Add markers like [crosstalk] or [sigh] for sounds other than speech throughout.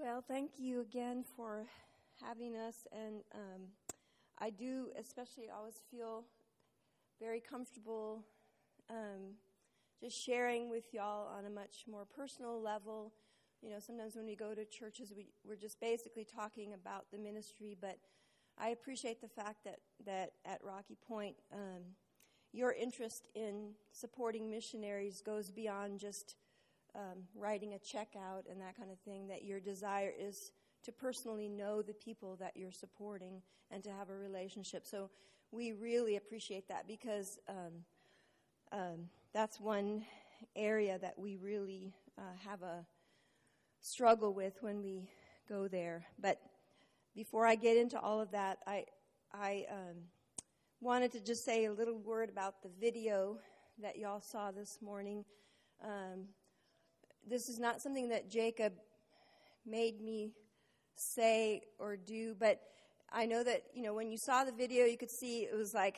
Well, thank you again for having us. And um, I do, especially, always feel very comfortable um, just sharing with y'all on a much more personal level. You know, sometimes when we go to churches, we, we're just basically talking about the ministry, but I appreciate the fact that, that at Rocky Point, um, your interest in supporting missionaries goes beyond just um, writing a check out and that kind of thing, that your desire is to personally know the people that you're supporting and to have a relationship. So we really appreciate that because um, um, that's one area that we really uh, have a struggle with when we go there. But before I get into all of that, I I um, wanted to just say a little word about the video that y'all saw this morning. Um, this is not something that Jacob made me say or do, but I know that, you know, when you saw the video, you could see it was like,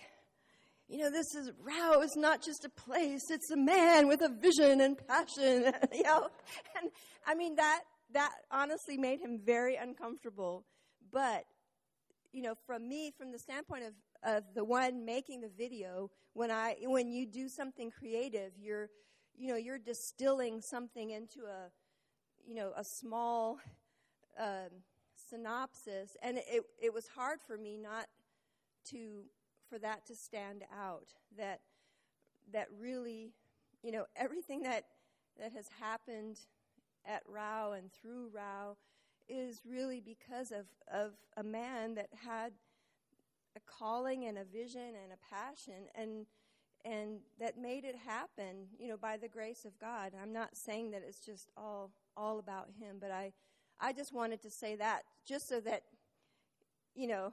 you know, this is Rao is not just a place, it's a man with a vision and passion, [laughs] you know. And I mean that that honestly made him very uncomfortable. But, you know, from me, from the standpoint of, of the one making the video, when I when you do something creative, you're you know, you're distilling something into a you know, a small um, synopsis, and it, it was hard for me not to for that to stand out. That that really, you know, everything that that has happened at Rao and through Rao is really because of of a man that had a calling and a vision and a passion and and that made it happen you know by the grace of god i'm not saying that it's just all all about him but i I just wanted to say that just so that, you know,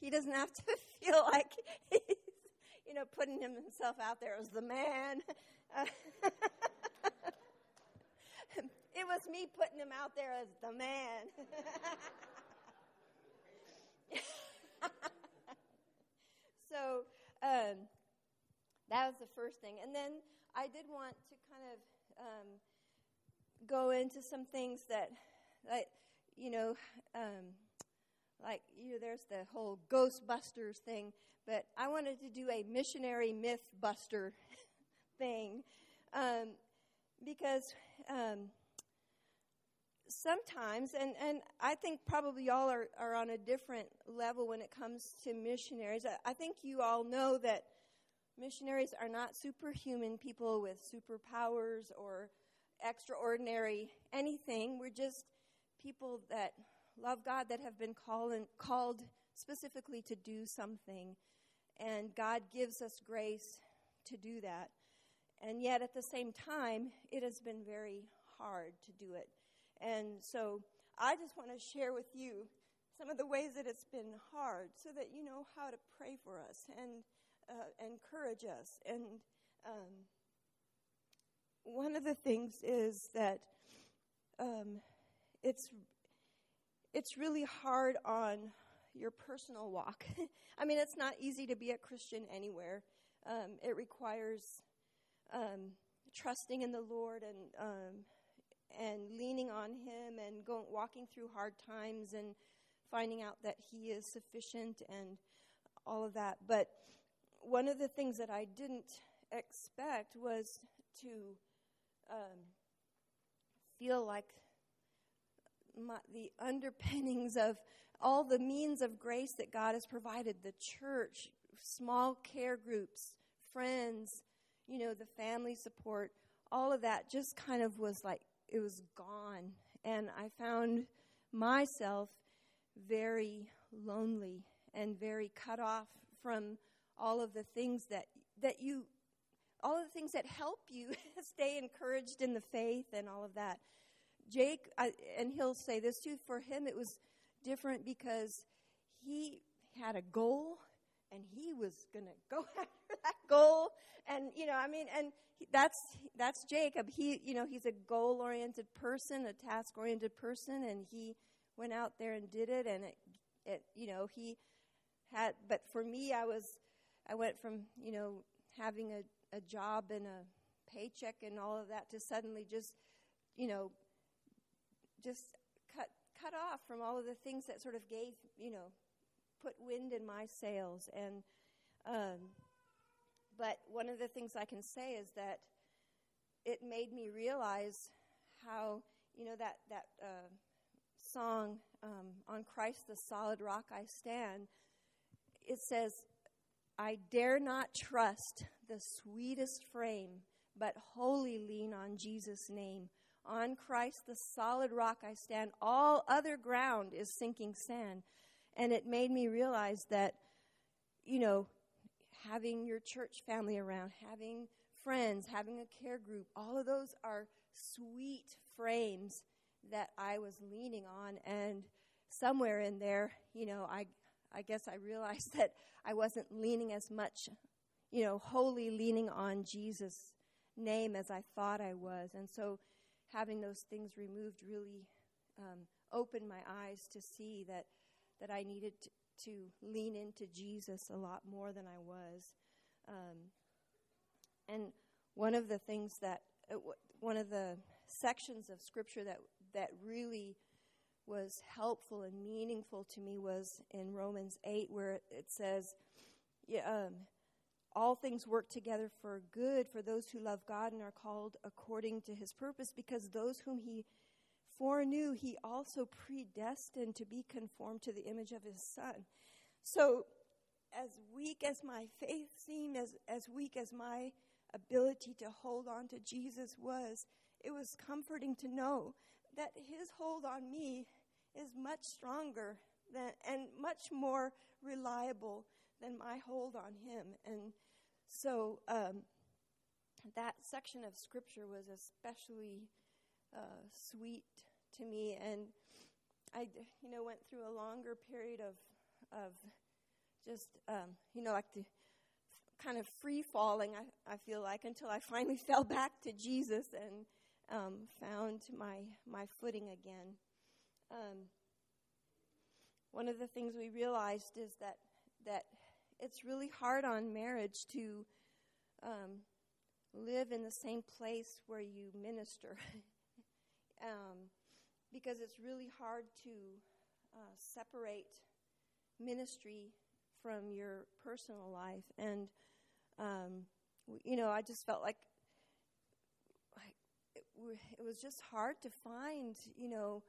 he doesn't have to [laughs] feel like he's, you know, putting himself out there as the man. [laughs] it was me putting him out there as the man. [laughs] so um, that was the first thing. And then I did want to kind of um, go into some things that like you know, um, like you know, there's the whole Ghostbusters thing, but I wanted to do a missionary myth buster [laughs] thing um, because um, sometimes, and, and I think probably y'all are, are on a different level when it comes to missionaries. I, I think you all know that missionaries are not superhuman people with superpowers or extraordinary anything. We're just people that love God that have been called, called specifically to do something. And God gives us grace to do that. And yet, at the same time, it has been very hard to do it. And so, I just want to share with you some of the ways that it's been hard so that you know how to pray for us and uh, encourage us. And um, one of the things is that um, it's it's really hard on your personal walk. [laughs] I mean, it's not easy to be a Christian anywhere. Um, it requires um, trusting in the Lord and um, and leaning on Him and going walking through hard times and finding out that He is sufficient and all of that. But one of the things that I didn't expect was to um, feel like my, the underpinnings of all the means of grace that God has provided the church, small care groups, friends, you know, the family support, all of that just kind of was like, it was gone. And I found myself very lonely and very cut off from all of the things that, that you, all of the things that help you [laughs] stay encouraged in the faith and all of that. Jake, I, and he'll say this too, for him it was different because he had a goal and he was going [laughs] to go after that goal. And, you know, I mean, and he, that's, that's Jacob. He, you know, he's a goal oriented person, a task oriented person, and he went out there and did it. And it, it, you know, he had, but for me, I was, I went from, you know, having a, a job and a paycheck and all of that to suddenly just, you know, just cut cut off from all of the things that sort of gave you know put wind in my sails and um, but one of the things I can say is that it made me realize how you know that that uh, song um, on Christ the solid rock I stand. It says, "I dare not trust the sweetest frame, but wholly lean on Jesus' name. On Christ the solid rock I stand. All other ground is sinking sand." And it made me realize that, you know, having your church family around, having friends, having a care group, all of those are sweet frames that I was leaning on. And somewhere in there, you know, I, I guess I realized [laughs] that I wasn't leaning as much, you know, wholly leaning on Jesus' name as I thought I was. And so having those things removed really um, opened my eyes to see that, that I needed to, to lean into Jesus a lot more than I was. Um, and one of the things that, uh, w- one of the sections of scripture that, that really was helpful and meaningful to me was in Romans 8, where it says, um, all things work together for good for those who love God and are called according to his purpose, because those whom he foreknew, he also predestined to be conformed to the image of his son. So, as weak as my faith seemed, as, as weak as my ability to hold on to Jesus was, it was comforting to know that his hold on me is much stronger than, and much more reliable than my hold on him. And so um, that section of scripture was especially uh, sweet to me. And I, you know, went through a longer period of, of just, um, you know, like the kind of free falling, I, I feel like, until I finally [laughs] fell back to Jesus and um, found my, my footing again. Um, one of the things we realized is that, that it's really hard on marriage to um, live in the same place where you minister. [laughs] um, because it's really hard to uh, separate ministry from your personal life. And, um, you know, I just felt like it, it was just hard to find, you know,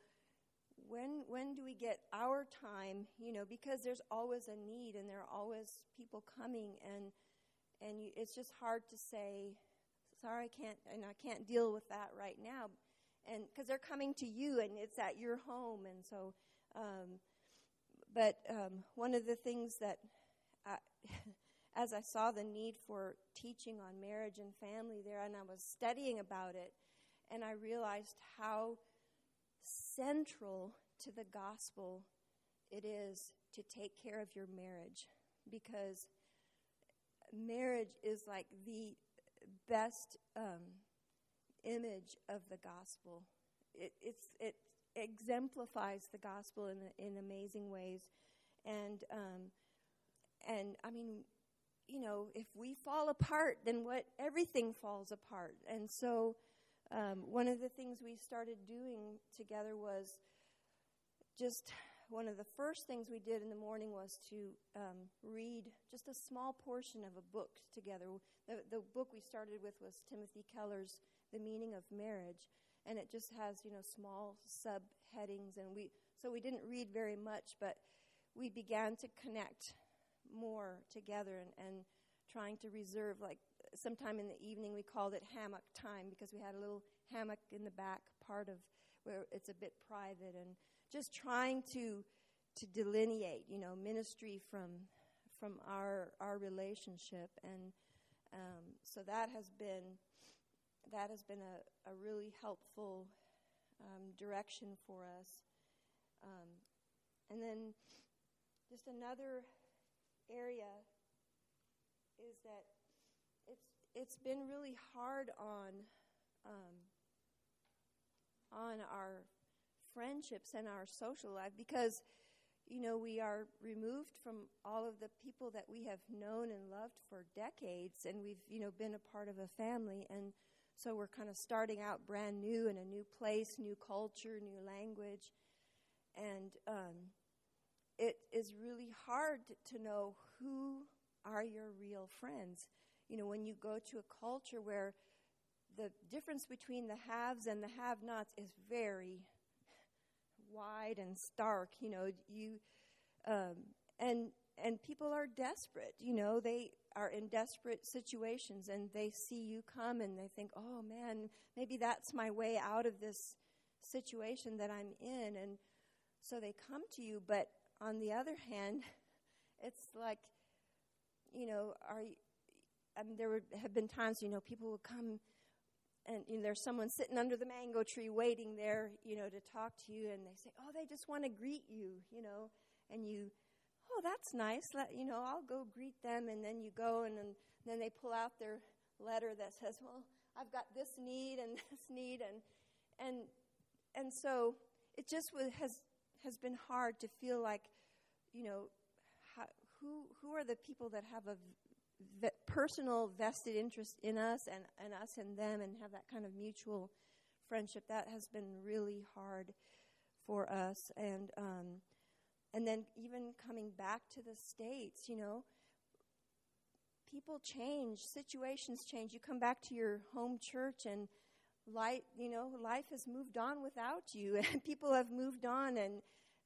when when do we get our time you know because there's always a need and there are always people coming and and you, it's just hard to say sorry i can't and i can't deal with that right now and because they're coming to you and it's at your home and so um, but um, one of the things that I, [laughs] as i saw the need for teaching on marriage and family there and i was studying about it and i realized how central to the gospel it is to take care of your marriage because marriage is like the best um, image of the gospel. It, it exemplifies the gospel in, in amazing ways. And, um, and I mean, you know, if we fall apart, then what everything falls apart. And so um, one of the things we started doing together was just one of the first things we did in the morning was to um, read just a small portion of a book together. The, the book we started with was Timothy Keller's The Meaning of Marriage, and it just has you know small subheadings. And we so we didn't read very much, but we began to connect more together and, and trying to reserve like sometime in the evening we called it hammock time because we had a little hammock in the back part of where it's a bit private and just trying to to delineate you know ministry from from our our relationship. And um, so that has been that has been a, a really helpful um, direction for us. Um, and then just another area is that it's been really hard on um, on our friendships and our social life because you know we are removed from all of the people that we have known and loved for decades and we've you know been a part of a family and so we're kind of starting out brand new in a new place new culture new language and um, it is really hard to know who are your real friends. You know, when you go to a culture where the difference between the haves and the have-nots is very wide and stark. You know, you um, and and people are desperate. You know, they are in desperate situations, and they see you come, and they think, "Oh man, maybe that's my way out of this situation that I'm in." And so they come to you. But on the other hand, [laughs] it's like, you know, are you, I mean, there would have been times, you know, people would come and you know, there's someone sitting under the mango tree waiting there, you know, to talk to you, and they say, "Oh, they just want to greet you," you know, and you, "Oh, that's nice." Let, you know, I'll go greet them, and then you go, and, and then they pull out their letter that says, "Well, I've got this need and [laughs] this need," and and and so it just was, has has been hard to feel like, you know, how, who who are the people that have a personal vested interest in us and, and us in them and have that kind of mutual friendship. That has been really hard for us. And, um, and then even coming back to the States, you know, people change, situations change. You come back to your home church and life, you know, life has moved on without you, [laughs] and people have moved on, and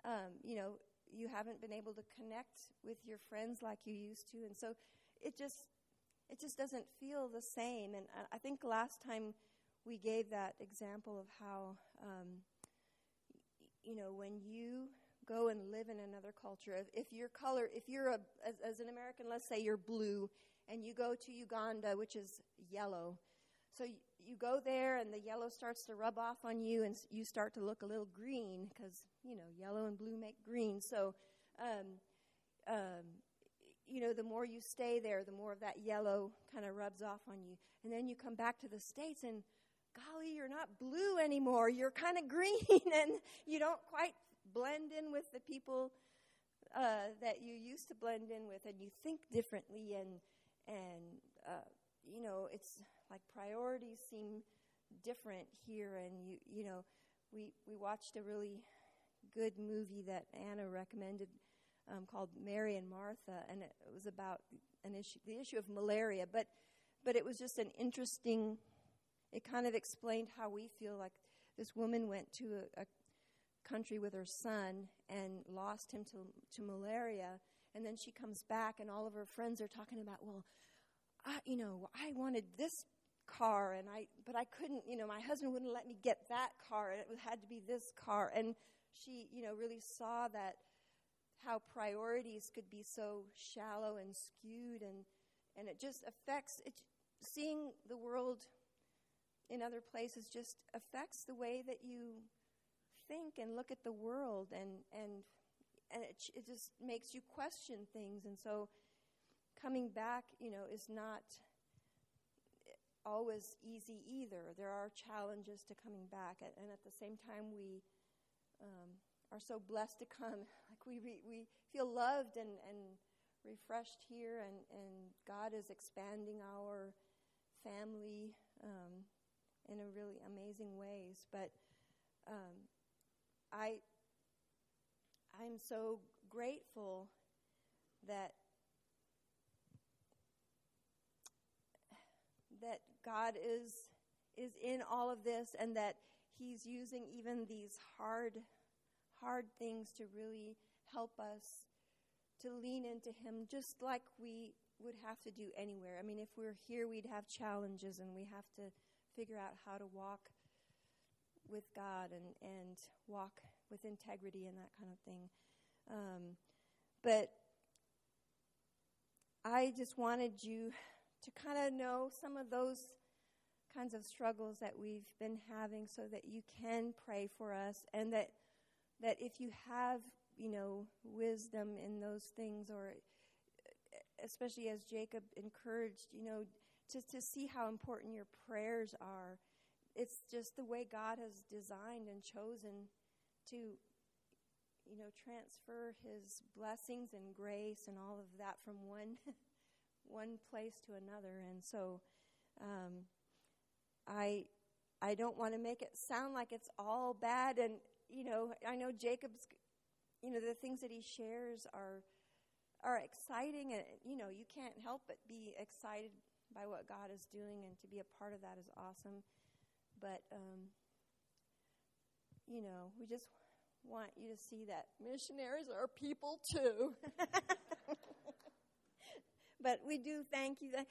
um, you know, you haven't been able to connect with your friends like you used to, and so it just it just doesn't feel the same. And I, think last time we gave that example of how um, you know when you go and live in another culture, if, your color, if you're a as, as an American, let's say you're blue, and you go to Uganda, which is yellow. So you, you go there, and the yellow starts to rub off on you, and you start to look a little green because you know yellow and blue make green. So um, um, you know, the more you stay there, the more of that yellow kind of rubs off on you. And then you come back to the States and, golly, you're not blue anymore. You're kind of [laughs] green and you don't quite blend in with the people uh, that you used to blend in with and you think differently and, and, uh, you know, it's like priorities seem different here and you, you know, we, we watched a really good movie that Anna recommended um, called Mary and Martha, and it, was about an issue, the issue of malaria. But, but it was just an interesting. It kind of explained how we feel. Like this woman went to a, a country with her son and lost him to to malaria, and then she comes back, and all of her friends are talking about, well, I, you know, I wanted this car and I but I couldn't you know my husband wouldn't let me get that car and it had to be this car and she you know really saw that how priorities could be so shallow and skewed and and it just affects it seeing the world in other places just affects the way that you think and look at the world and and and it, it just makes you question things and so coming back you know is not always easy either there are challenges to coming back and at the same time we um, are so blessed to come. We re, we feel loved and, and refreshed here, and, and God is expanding our family um, in a really amazing ways. But um, I I'm so grateful that that God is is in all of this and that he's using even these hard hard things to really help us to lean into Him just like we would have to do anywhere. I mean, if we we're here, we'd have challenges and we have to figure out how to walk with God and, and walk with integrity and that kind of thing. Um, but I just wanted you to kind of know some of those kinds of struggles that we've been having so that you can pray for us and that that if you have, you know, wisdom in those things, or especially as Jacob encouraged, you know, just to see how important your prayers are. It's just the way God has designed and chosen to, you know, transfer His blessings and grace and all of that from one [laughs] one place to another. And so, um, I I don't want to make it sound like it's all bad and you know, I know Jacob's, you know, the things that he shares are are exciting, and you know, you can't help but be excited by what God is doing, and to be a part of that is awesome. But um, you know, we just want you to see that missionaries are people too. [laughs] but we do thank you that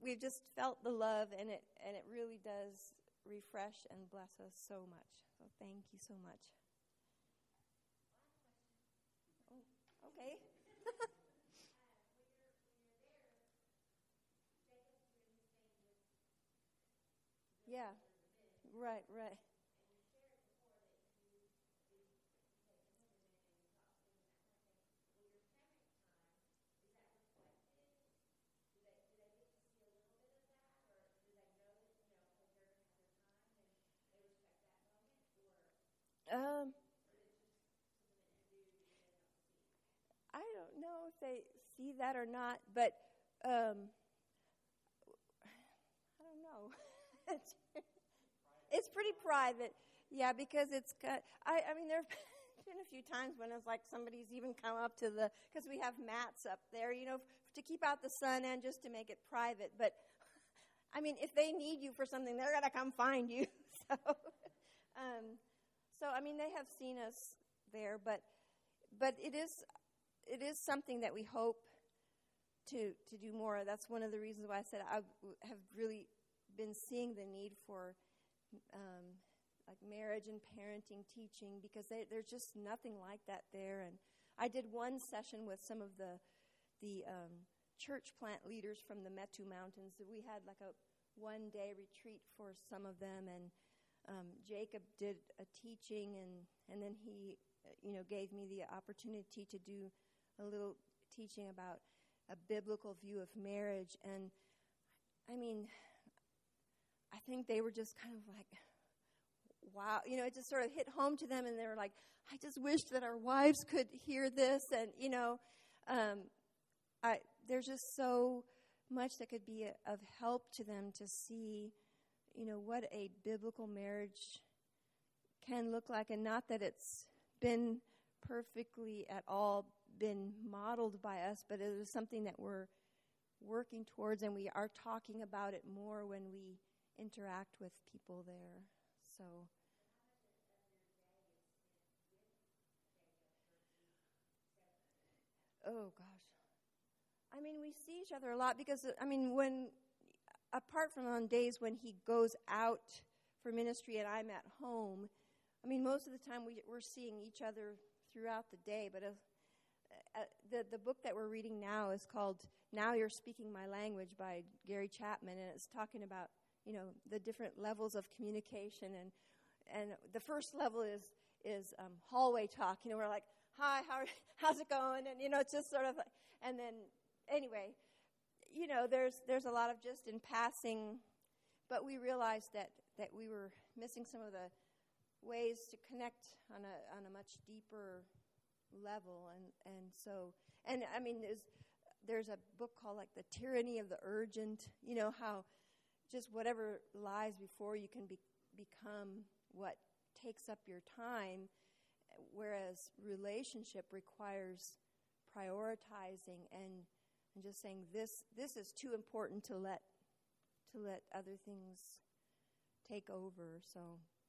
we've just felt the love, and it and it really does refresh and bless us so much. So thank you so much. Oh, okay. [laughs] yeah. Right, right. Um, I don't know if they see that or not, but um, I don't know. [laughs] it's pretty private, yeah, because it's. I, I mean, there've [laughs] been a few times when it's like somebody's even come up to the because we have mats up there, you know, to keep out the sun and just to make it private. But [laughs] I mean, if they need you for something, they're gonna come find you. So. Um, so I mean, they have seen us there, but but it is it is something that we hope to to do more. That's one of the reasons why I said I have really been seeing the need for um, like marriage and parenting teaching because they, there's just nothing like that there. And I did one session with some of the the um, church plant leaders from the Metu Mountains. We had like a one day retreat for some of them and um, Jacob did a teaching, and and then he, uh, you know, gave me the opportunity to do a little teaching about a biblical view of marriage. And I mean, I think they were just kind of like, wow, you know, it just sort of hit home to them, and they were like, I just wish that our wives could hear this, and you know, um, I there's just so much that could be a, of help to them to see you know, what a biblical marriage can look like, and not that it's been perfectly at all been modeled by us, but it is something that we're working towards, and we are talking about it more when we interact with people there. So. Oh gosh. I mean, we see each other a lot because I mean, when apart from on days when he goes out for ministry and I'm at home, I mean, most of the time we, we're seeing each other throughout the day. But uh, the, the book that we're reading now is called Now You're Speaking My Language by Gary Chapman, and it's talking about, you know, the different levels of communication. And, and the first level is, is um, hallway talk. You know, we're like, hi, how, [laughs] how's it going? And, you know, it's just sort of, and then, anyway, you know, there's there's a lot of just in passing, but we realized that that we were missing some of the ways to connect on a on a much deeper level, and and so and I mean there's there's a book called like the tyranny of the urgent. You know how just whatever lies before you can be, become what takes up your time, whereas relationship requires prioritizing and and just saying this this is too important to let to let other things take over. So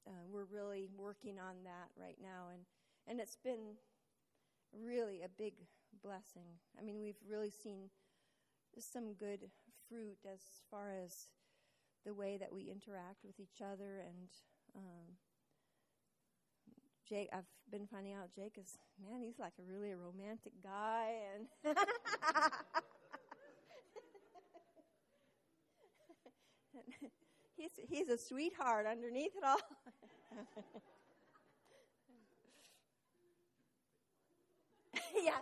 uh, we're really working on that right now, and and it's been really a big blessing. I mean, we've really seen some good fruit as far as the way that we interact with each other and. Um, Jake, I've been finding out Jake is man, he's like a really a romantic guy, and [laughs] he's he's a sweetheart underneath it all. [laughs] yeah.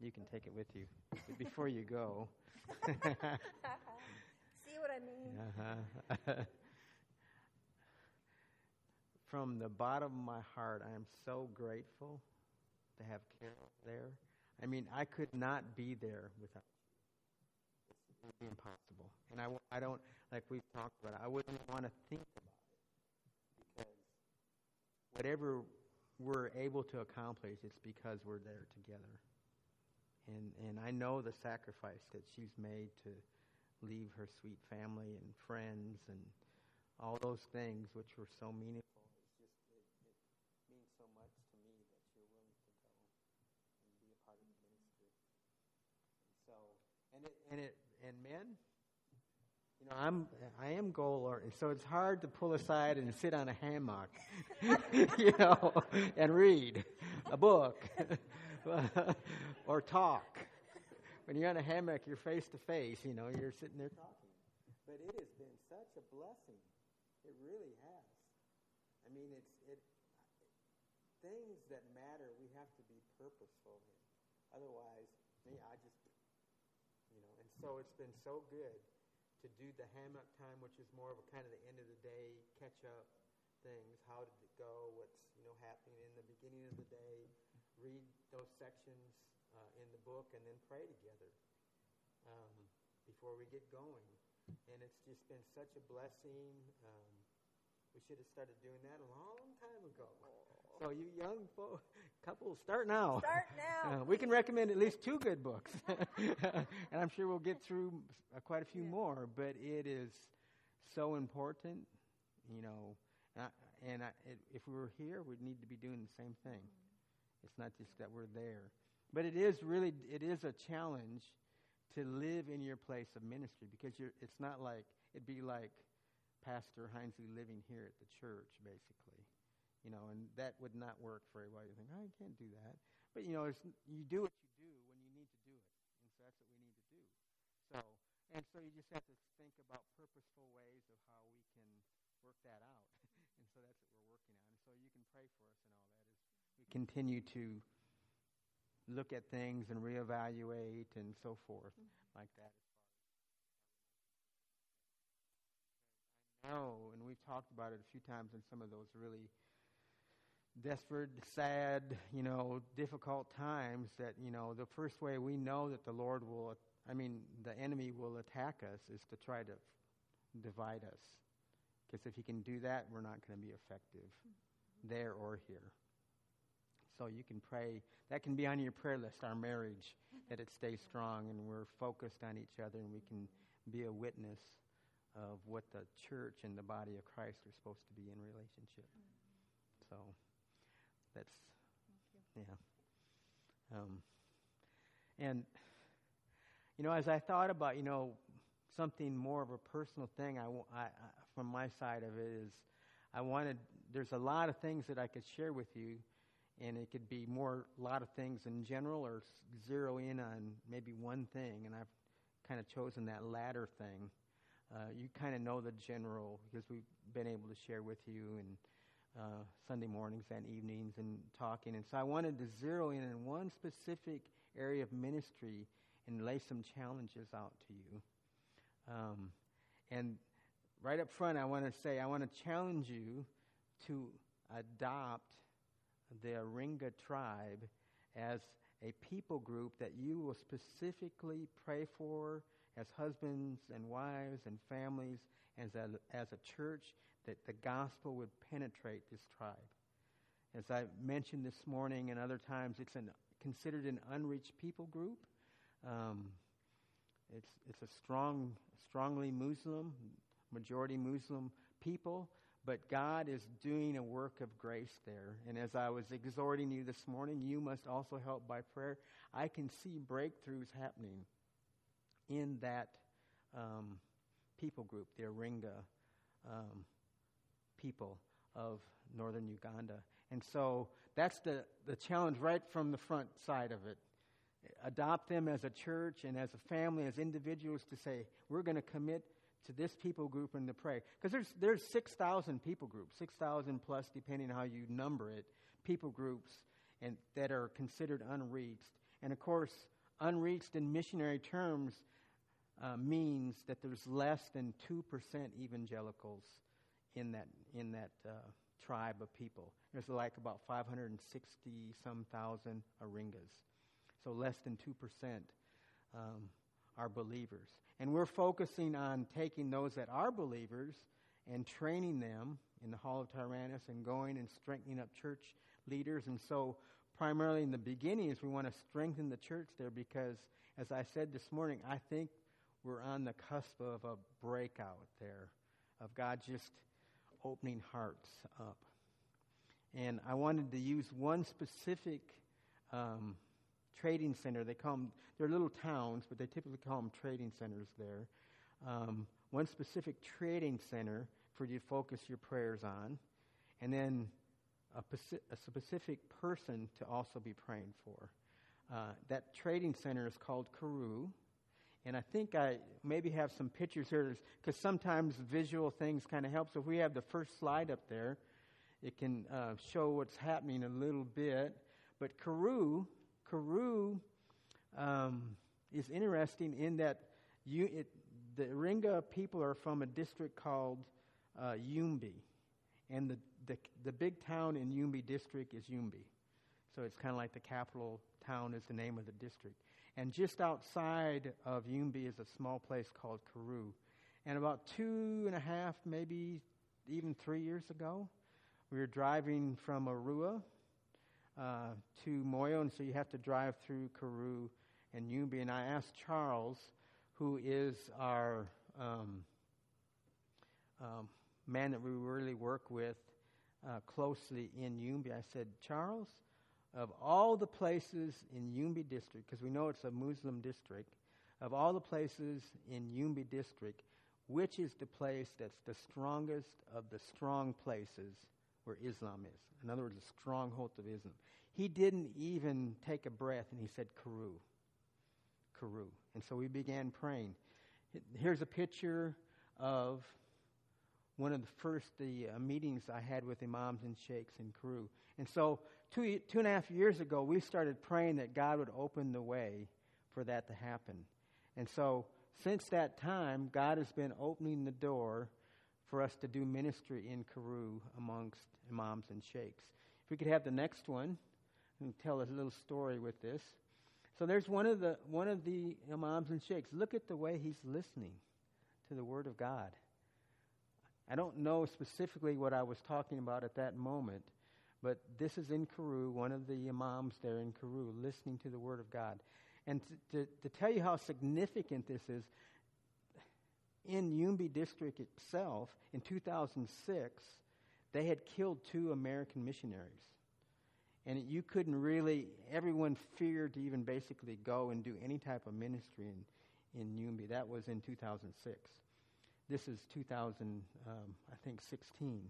You can take it with you before you go. [laughs] See what I mean? Uh-huh. [laughs] from the bottom of my heart, I am so grateful to have Carol there. I mean, I could not be there without it would be impossible. And I, I don't, like we've talked about, I wouldn't want to think about it because whatever we're able to accomplish, it's because we're there together. And, and I know the sacrifice that she's made to leave her sweet family and friends and all those things which were so meaningful. It's just, it, it means so much to me that you're willing to go and be a part of the ministry. And so, and it, and men, you know, I'm, I am goal oriented, so it's hard to pull aside and sit on a hammock, [laughs] you know, and read a book [laughs] or talk. When you're on a hammock, you're face to face, you know, you're sitting there talking. But it has been such a blessing. It really has. I mean, it's it things that matter. We have to be purposeful. Otherwise, me, I just, so it's been so good to do the hammock time, which is more of a kind of the end of the day catch up things. How did it go? What's you know happening in the beginning of the day? Read those sections uh, in the book and then pray together um, before we get going. And it's just been such a blessing. Um, we should have started doing that a long time ago. So you young fo- couples, start now. Start now. [laughs] Uh, we can recommend at least two good books, [laughs] and I'm sure we'll get through uh, quite a few Yeah. more. But it is so important, you know. Uh, and I, it, if we were here, we'd need to be doing the same thing. It's not just that we're there, but it is really it is a challenge to live in your place of ministry because you're, it's not like it'd be like Pastor Hinesley living here at the church, basically you know, and that would not work very well. You think, oh, you can't do that. But, you know, it's, you do what you do when you need to do it. And so that's what we need to do. So, and so you just have to think about purposeful ways of how we can work that out. [laughs] and so that's what we're working on. And so you can pray for us and all that as we continue to look at things and reevaluate and so forth mm-hmm. like that. I know, and we've talked about it a few times in some of those really desperate, sad, you know, difficult times that, you know, the first way we know that the Lord will, I mean, the enemy will attack us is to try to divide us. Because if he can do that, we're not going to be effective there or here. So you can pray. That can be on your prayer list, our marriage, that it stays strong and we're focused on each other and we can be a witness of what the church and the body of Christ are supposed to be in relationship. So that's, yeah. Um, and, you know, as I thought about, you know, something more of a personal thing, I, I- I- from my side of it is I wanted, there's a lot of things that I could share with you, and it could be more, a lot of things in general or zero in on maybe one thing, and I've kind of chosen that latter thing. Uh, you kind of know the general because we've been able to share with you and uh, Sunday mornings and evenings and talking. And so I wanted to zero in on one specific area of ministry and lay some challenges out to you. Um, and right up front, I want to say I want to challenge you to adopt the Aringa tribe as a people group that you will specifically pray for as husbands and wives and families, as a, as a church, that the gospel would penetrate this tribe. As I mentioned this morning and other times, it's an, considered an unreached people group. Um, it's, it's a strong, strongly Muslim, majority Muslim people, but God is doing a work of grace there. And as I was exhorting you this morning, you must also help by prayer. I can see breakthroughs happening in that um, people group, the Aringa um, people of northern Uganda. And so that's the, the challenge right from the front side of it. Adopt them as a church and as a family, as individuals to say, we're going to commit to this people group and to pray. Because there's, there's 6,000 people groups, 6,000 plus, depending on how you number it, people groups and, that are considered unreached. And of course, unreached in missionary terms uh, means that there's less than 2% evangelicals in that, in that uh, tribe of people. There's like about 560 some thousand Aringas. So less than 2% um, are believers. And we're focusing on taking those that are believers and training them in the Hall of Tyrannus and going and strengthening up church leaders. And so, primarily in the beginning, is we want to strengthen the church there because, as I said this morning, I think we're on the cusp of a breakout there of God just opening hearts up. And I wanted to use one specific um, trading center. They call them, they're little towns, but they typically call them trading centers there. Um, one specific trading center for you to focus your prayers on, and then a, a specific person to also be praying for. Uh, that trading center is called Carew, and I think I maybe have some pictures here because sometimes visual things kind of help. So if we have the first slide up there, it can uh, show what's happening a little bit. But Karoo, Karoo um, is interesting in that you, it, the Ringa people are from a district called uh, Yumbe. And the, the, the big town in Yumbe district is Yumbe. So it's kind of like the capital town is the name of the district. And just outside of Yumbe is a small place called Carew. And about two and a half, maybe even three years ago, we were driving from Arua uh, to Moyo, and so you have to drive through Carew and Yumbe. And I asked Charles, who is our um, um, man that we really work with uh, closely in Yumbe, I said, Charles, of all the places in Yumbe district, because we know it's a Muslim district, of all the places in Yumbe district, which is the place that's the strongest of the strong places where Islam is? In other words, a stronghold of Islam. He didn't even take a breath and he said, Carew. Carew. And so we began praying. Here's a picture of one of the first the uh, meetings I had with imams and sheikhs in Carew. And so two, two and a half years ago, we started praying that God would open the way for that to happen. And so since that time, God has been opening the door for us to do ministry in Carew amongst imams and sheikhs. If we could have the next one and tell a little story with this. So there's one of the one of the imams and sheikhs. Look at the way he's listening to the word of God. I don't know specifically what I was talking about at that moment, but this is in Carew, one of the imams there in Carew, listening to the Word of God. And to, to, to tell you how significant this is, in Yumbe district itself, in 2006, they had killed two American missionaries. And you couldn't really, everyone feared to even basically go and do any type of ministry in, in Yumbe. That was in 2006. This is 2000, um, I think, 16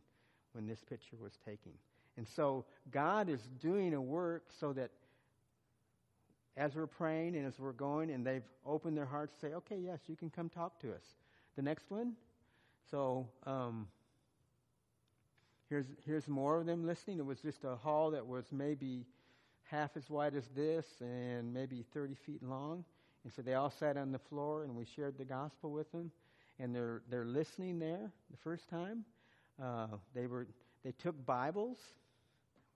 when this picture was taken. And so God is doing a work so that as we're praying and as we're going and they've opened their hearts, say, okay, yes, you can come talk to us. The next one. So um, here's, here's more of them listening. It was just a hall that was maybe half as wide as this and maybe 30 feet long. And so they all sat on the floor and we shared the gospel with them and they're they're listening there the first time. Uh, they were they took Bibles.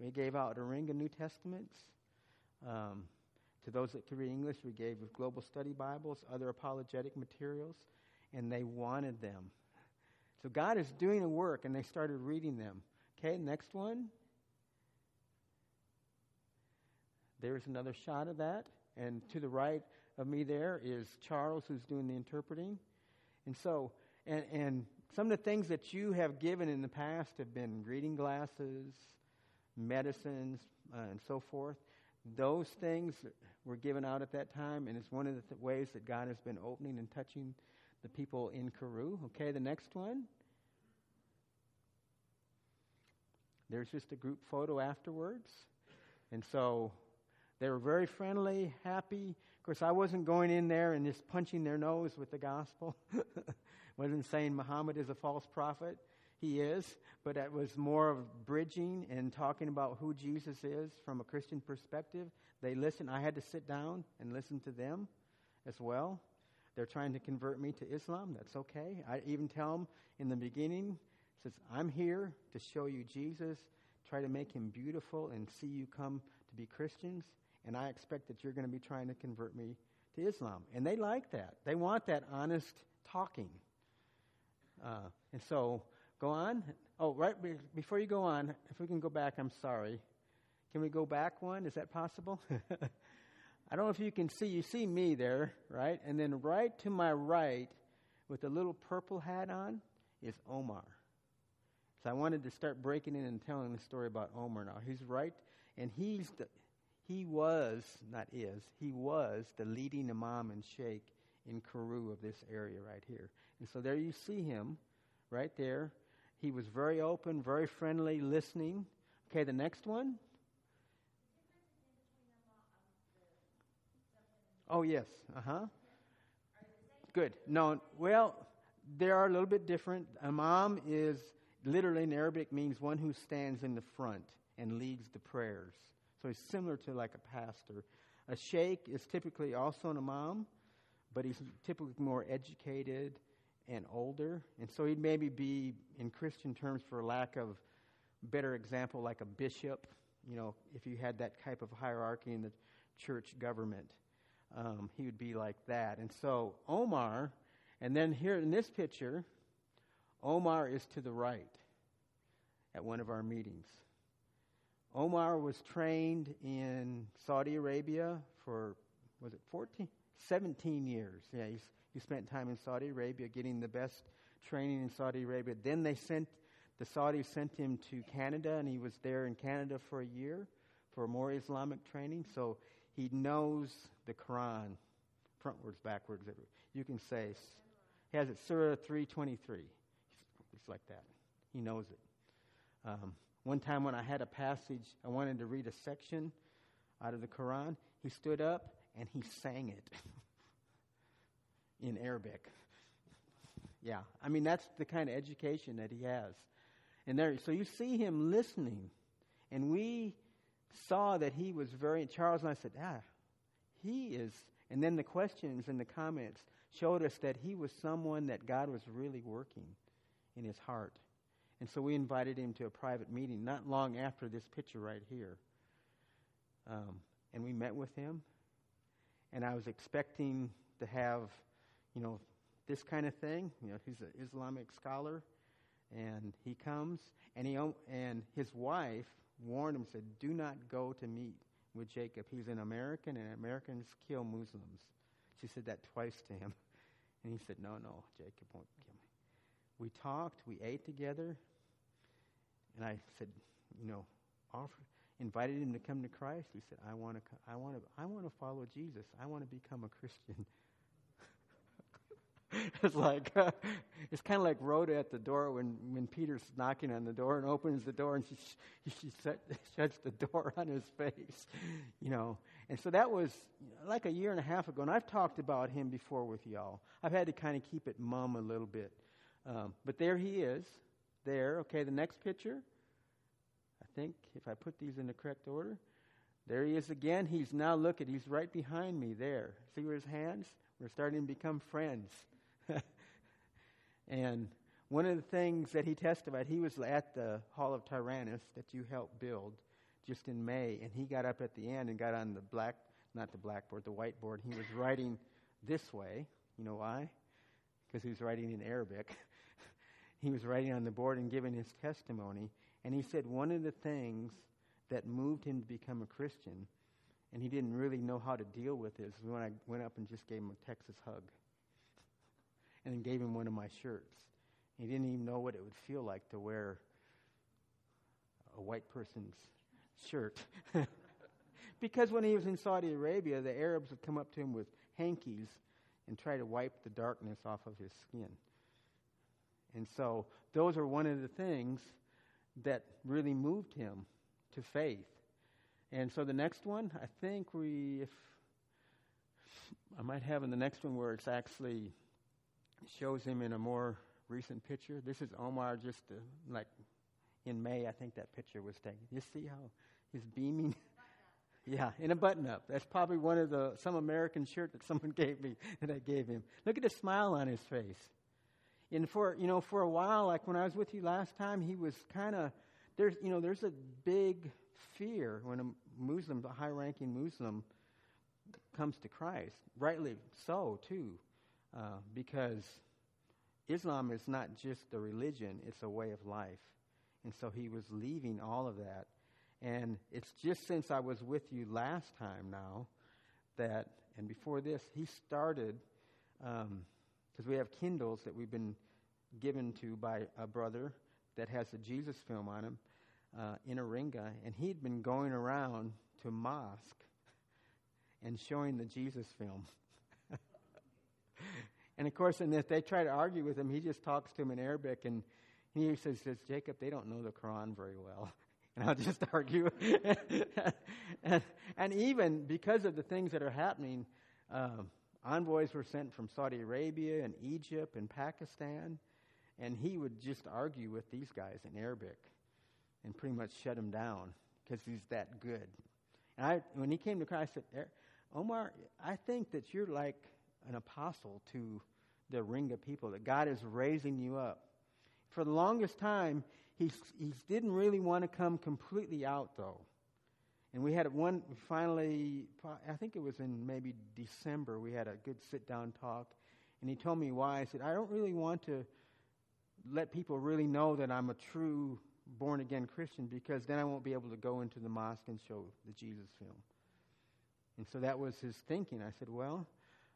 We gave out Aringa New Testaments. Um, to those that could read English, we gave Global Study Bibles, other apologetic materials, and they wanted them. So God is doing a work, and they started reading them. Okay, next one. There's another shot of that. And to the right of me there is Charles, who's doing the interpreting. And so, and, and some of the things that you have given in the past have been reading glasses, medicines, uh, and so forth. Those things were given out at that time, and it's one of the th- ways that God has been opening and touching the people in Carew. Okay, the next one. There's just a group photo afterwards. And so they were very friendly, happy. Of course, I wasn't going in there and just punching their nose with the gospel. [laughs] wasn't saying Muhammad is a false prophet. He is, but it was more of bridging and talking about who Jesus is from a Christian perspective. They listened. I had to sit down and listen to them as well. They're trying to convert me to Islam. That's okay. I even tell them in the beginning, says, I'm here to show you Jesus, try to make him beautiful, and see you come to be Christians. And I expect that you're going to be trying to convert me to Islam. And they like that. They want that honest talking. Uh, and so, go on. Oh, right be- before you go on, if we can go back, I'm sorry. Can we go back one? Is that possible? [laughs] I don't know if you can see. You see me there, right? And then right to my right, with the little purple hat on, is Omar. So I wanted to start breaking in and telling the story about Omar now. He's right, and he's the, he was, not is, he was the leading imam and sheikh in Kuru of this area right here. And so there you see him, right there. He was very open, very friendly, listening. Okay, the next one. Oh, yes. Uh huh. Good. No, well, they are a little bit different. Imam is literally in Arabic means one who stands in the front and leads the prayers. So he's similar to like a pastor. A sheikh is typically also an imam, but he's typically more educated and older. And so he'd maybe be, in Christian terms, for lack of better example, like a bishop, you know, if you had that type of hierarchy in the church government. Um, he would be like that. And so Omar, and then here in this picture, Omar is to the right at one of our meetings. Omar was trained in Saudi Arabia for, was it 14? 17 years. Yeah, he's, he spent time in Saudi Arabia getting the best training in Saudi Arabia. Then they sent, the Saudis sent him to Canada, and he was there in Canada for a year for more Islamic training. So he knows the Quran frontwards, backwards. You can say, he has it, Surah 323. It's like that. He knows it. Um, one time when I had a passage, I wanted to read a section out of the Quran, he stood up and he sang it [laughs] in Arabic. Yeah, I mean, that's the kind of education that he has. And there, so you see him listening. And we saw that he was very, Charles and I said, ah, he is, and then the questions and the comments showed us that he was someone that God was really working in his heart. And so we invited him to a private meeting not long after this picture right here. Um, and we met with him. And I was expecting to have, you know, this kind of thing. You know, he's an Islamic scholar. And he comes, and, he, and his wife warned him, said, Do not go to meet with Jacob. He's an American, and Americans kill Muslims. She said that twice to him. [laughs] And he said, No, no, Jacob won't kill me. We talked, we ate together, and I said, You know, offer, invited him to come to Christ. He said, I want to, I want to, I want to follow Jesus. I want to become a Christian. [laughs] [laughs] it's like uh, [laughs] it's kind of like Rhoda at the door when, when Peter's knocking on the door and opens the door and she she set, [laughs] shuts the door on his face, you know. And so that was like a year and a half ago, and I've talked about him before with y'all. I've had to kind of keep it mum a little bit, um, but there he is, there. Okay, the next picture. I think if I put these in the correct order, there he is again. He's now look at. He's right behind me there. See where his hands? We're starting to become friends. And one of the things that he testified, he was at the Hall of Tyrannus that you helped build just in May, and he got up at the end and got on the black, not the blackboard, the whiteboard. He was writing this way. You know why? Because he was writing in Arabic. [laughs] he was writing on the board and giving his testimony. And he said one of the things that moved him to become a Christian, and he didn't really know how to deal with this, when I went up and just gave him a Texas hug and gave him one of my shirts. He didn't even know what it would feel like to wear a white person's shirt. [laughs] because when he was in Saudi Arabia, the Arabs would come up to him with hankies and try to wipe the darkness off of his skin. And so those are one of the things that really moved him to faith. And so the next one, I think we, if I might have in the next one where it's actually shows him in a more recent picture. This is Omar just uh, like in May, I think that picture was taken. You see how he's beaming? [laughs] yeah, in a button up. That's probably one of the some American shirt that someone [laughs] gave me that I gave him. Look at the smile on his face. And for you know, for a while, like when I was with you last time, he was kind of there's you know there's a big fear when a Muslim, a high-ranking Muslim, comes to Christ. Rightly so too, uh, because Islam is not just a religion; it's a way of life. And so he was leaving all of that. And it's just since I was with you last time now that, and before this, he started, because um, we have Kindles that we've been given to by a brother that has a Jesus film on him uh, in Aringa, and he'd been going around to mosque and showing the Jesus film. And of course, and if they try to argue with him, he just talks to him in Arabic, and he says, says Jacob, they don't know the Quran very well. [laughs] And I'll just argue. [laughs] and, and, even because of the things that are happening, um, envoys were sent from Saudi Arabia and Egypt and Pakistan, and he would just argue with these guys in Arabic and pretty much shut them down because he's that good. And I, when he came to Christ, I said, Omar, I think that you're like an apostle to the Aringa people, that God is raising you up. For the longest time, he, he didn't really want to come completely out, though. And we had one finally, I think it was in maybe December, we had a good sit down talk. And he told me why. I said, I don't really want to let people really know that I'm a true born again Christian because then I won't be able to go into the mosque and show the Jesus film. And so that was his thinking. I said, Well,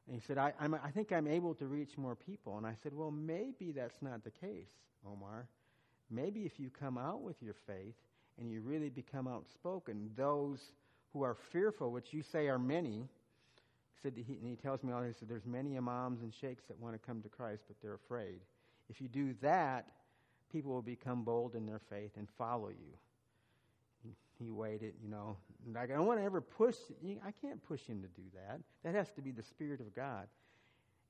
and he said, I, I think I'm able to reach more people. And I said, Well, maybe that's not the case, Omar. Maybe if you come out with your faith and you really become outspoken, those who are fearful, which you say are many, said he, and he tells me all this, said there's many imams and sheikhs that want to come to Christ, but they're afraid. If you do that, people will become bold in their faith and follow you. He waited, you know. I don't want to ever push, I can't push him to do that. That has to be the Spirit of God.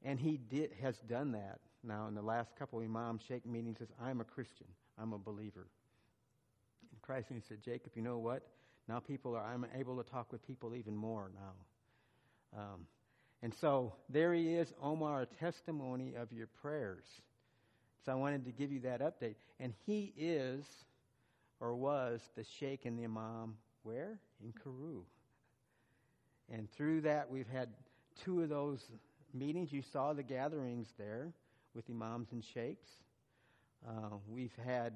And he did, has done that now in the last couple of Imam Sheikh meetings. Says, I'm a Christian. I'm a believer. And Christ and he said, Jacob, you know what? Now people are, I'm able to talk with people even more now. Um, and so there he is, Omar, a testimony of your prayers. So I wanted to give you that update. And he is, or was, the sheikh and the imam where? In Kuru. And through that, we've had two of those meetings. You saw the gatherings there with imams and sheikhs. Uh, we've had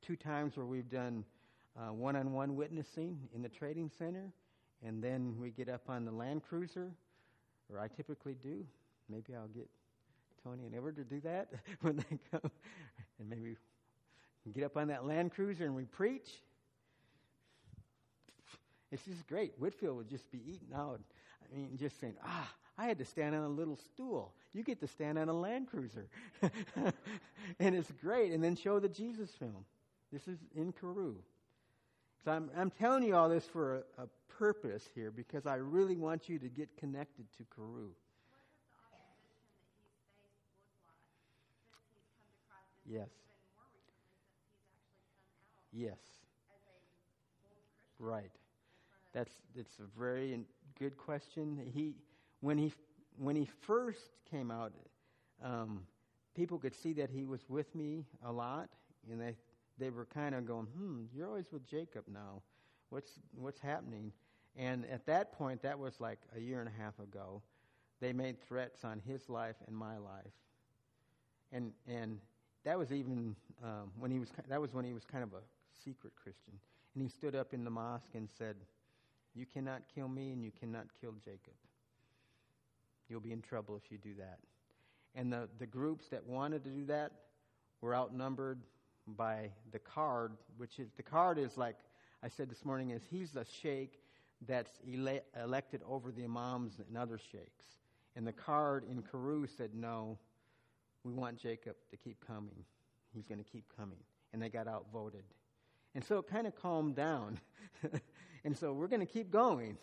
two times where we've done one on one witnessing in the trading center, and then we get up on the Land Cruiser, or I typically do. Maybe I'll get Tony and Edward to do that [laughs] when they come, and maybe get up on that Land Cruiser and we preach. It's just great. Whitefield would just be eating out. I mean, just saying, ah, I had to stand on a little stool. You get to stand on a Land Cruiser. [laughs] and it's great. And then show the Jesus film. This is in Kuru. So I'm, I'm telling you all this for a, a purpose here because I really want you to get connected to Kuru. Yes. Yes. Right. That's it's a very good question. He when he when he first came out, um, people could see that he was with me a lot, and they they were kind of going, "Hmm, you're always with Jacob now. What's what's happening?" And at that point, that was like a year and a half ago. They made threats on his life and my life, and and that was even um, when he was that was when he was kind of a secret Christian, and he stood up in the mosque and said, "You cannot kill me, and you cannot kill Jacob. You'll be in trouble if you do that." And the the groups that wanted to do that were outnumbered by the card, which is the card is like I said this morning is he's the sheikh that's ele- elected over the imams and other sheikhs. And the card in Kuru said no we want Jacob to keep coming. He's going to keep coming. And they got outvoted. And so it kind of calmed down. [laughs] and so we're going to keep going.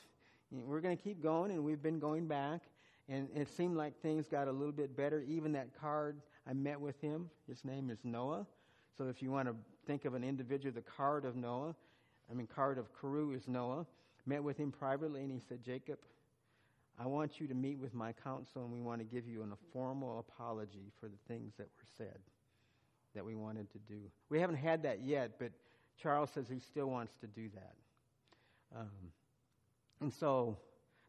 We're going to keep going, and we've been going back. And it seemed like things got a little bit better. Even that card, I met with him. His name is Noah. So if you want to think of an individual, the card of Noah, I mean, card of Kuru is Noah. Met with him privately, and he said, Jacob, I want you to meet with my counsel, and we want to give you a formal apology for the things that were said that we wanted to do. We haven't had that yet, but Charles says he still wants to do that. Um, and so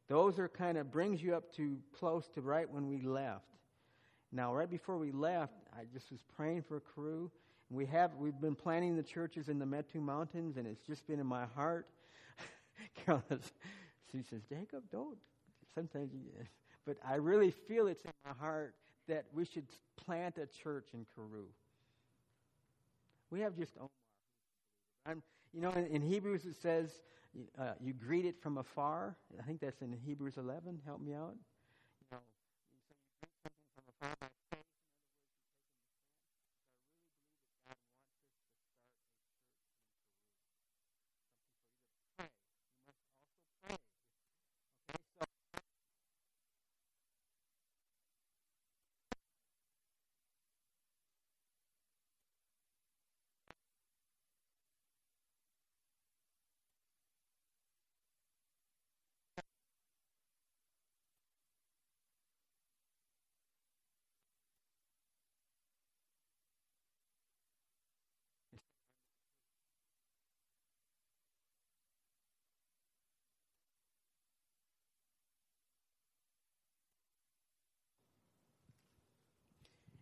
those are kind of brings you up to close to right when we left. Now, right before we left, I just was praying for Kuru. We have we've been planning the churches in the Metu Mountains, and it's just been in my heart. [laughs] she says, Jacob, don't. Sometimes, but I really feel it's in my heart that we should plant a church in Kuru. We have just Omar. I'm, you know, in, in Hebrews it says uh, you greet it from afar. I think that's in Hebrews 11. Help me out.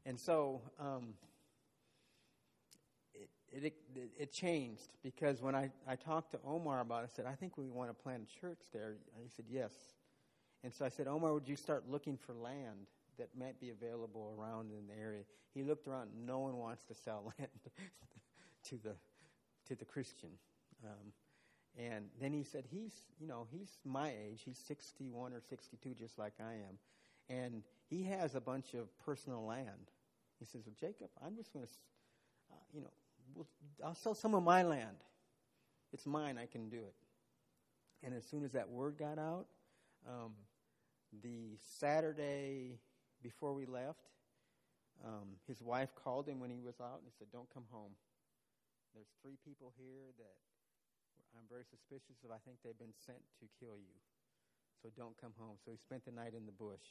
And so um, it, it, it, changed because when I, I talked to Omar about it, I said, I think we want to plant a church there. And he said, yes. And so I said, Omar, would you start looking for land that might be available around in the area? He looked around. No one wants to sell [laughs] land to the to the Christian. Um, and then he said, he's you know he's my age. He's 61 or 62, just like I am. And he has a bunch of personal land. He says, Well, Jacob, I'm just going to, uh, you know, we'll, I'll sell some of my land. It's mine, I can do it. And as soon as that word got out, um, the Saturday before we left, um, his wife called him when he was out and said, Don't come home. There's three people here that I'm very suspicious of. I think they've been sent to kill you. So don't come home. So he spent the night in the bush.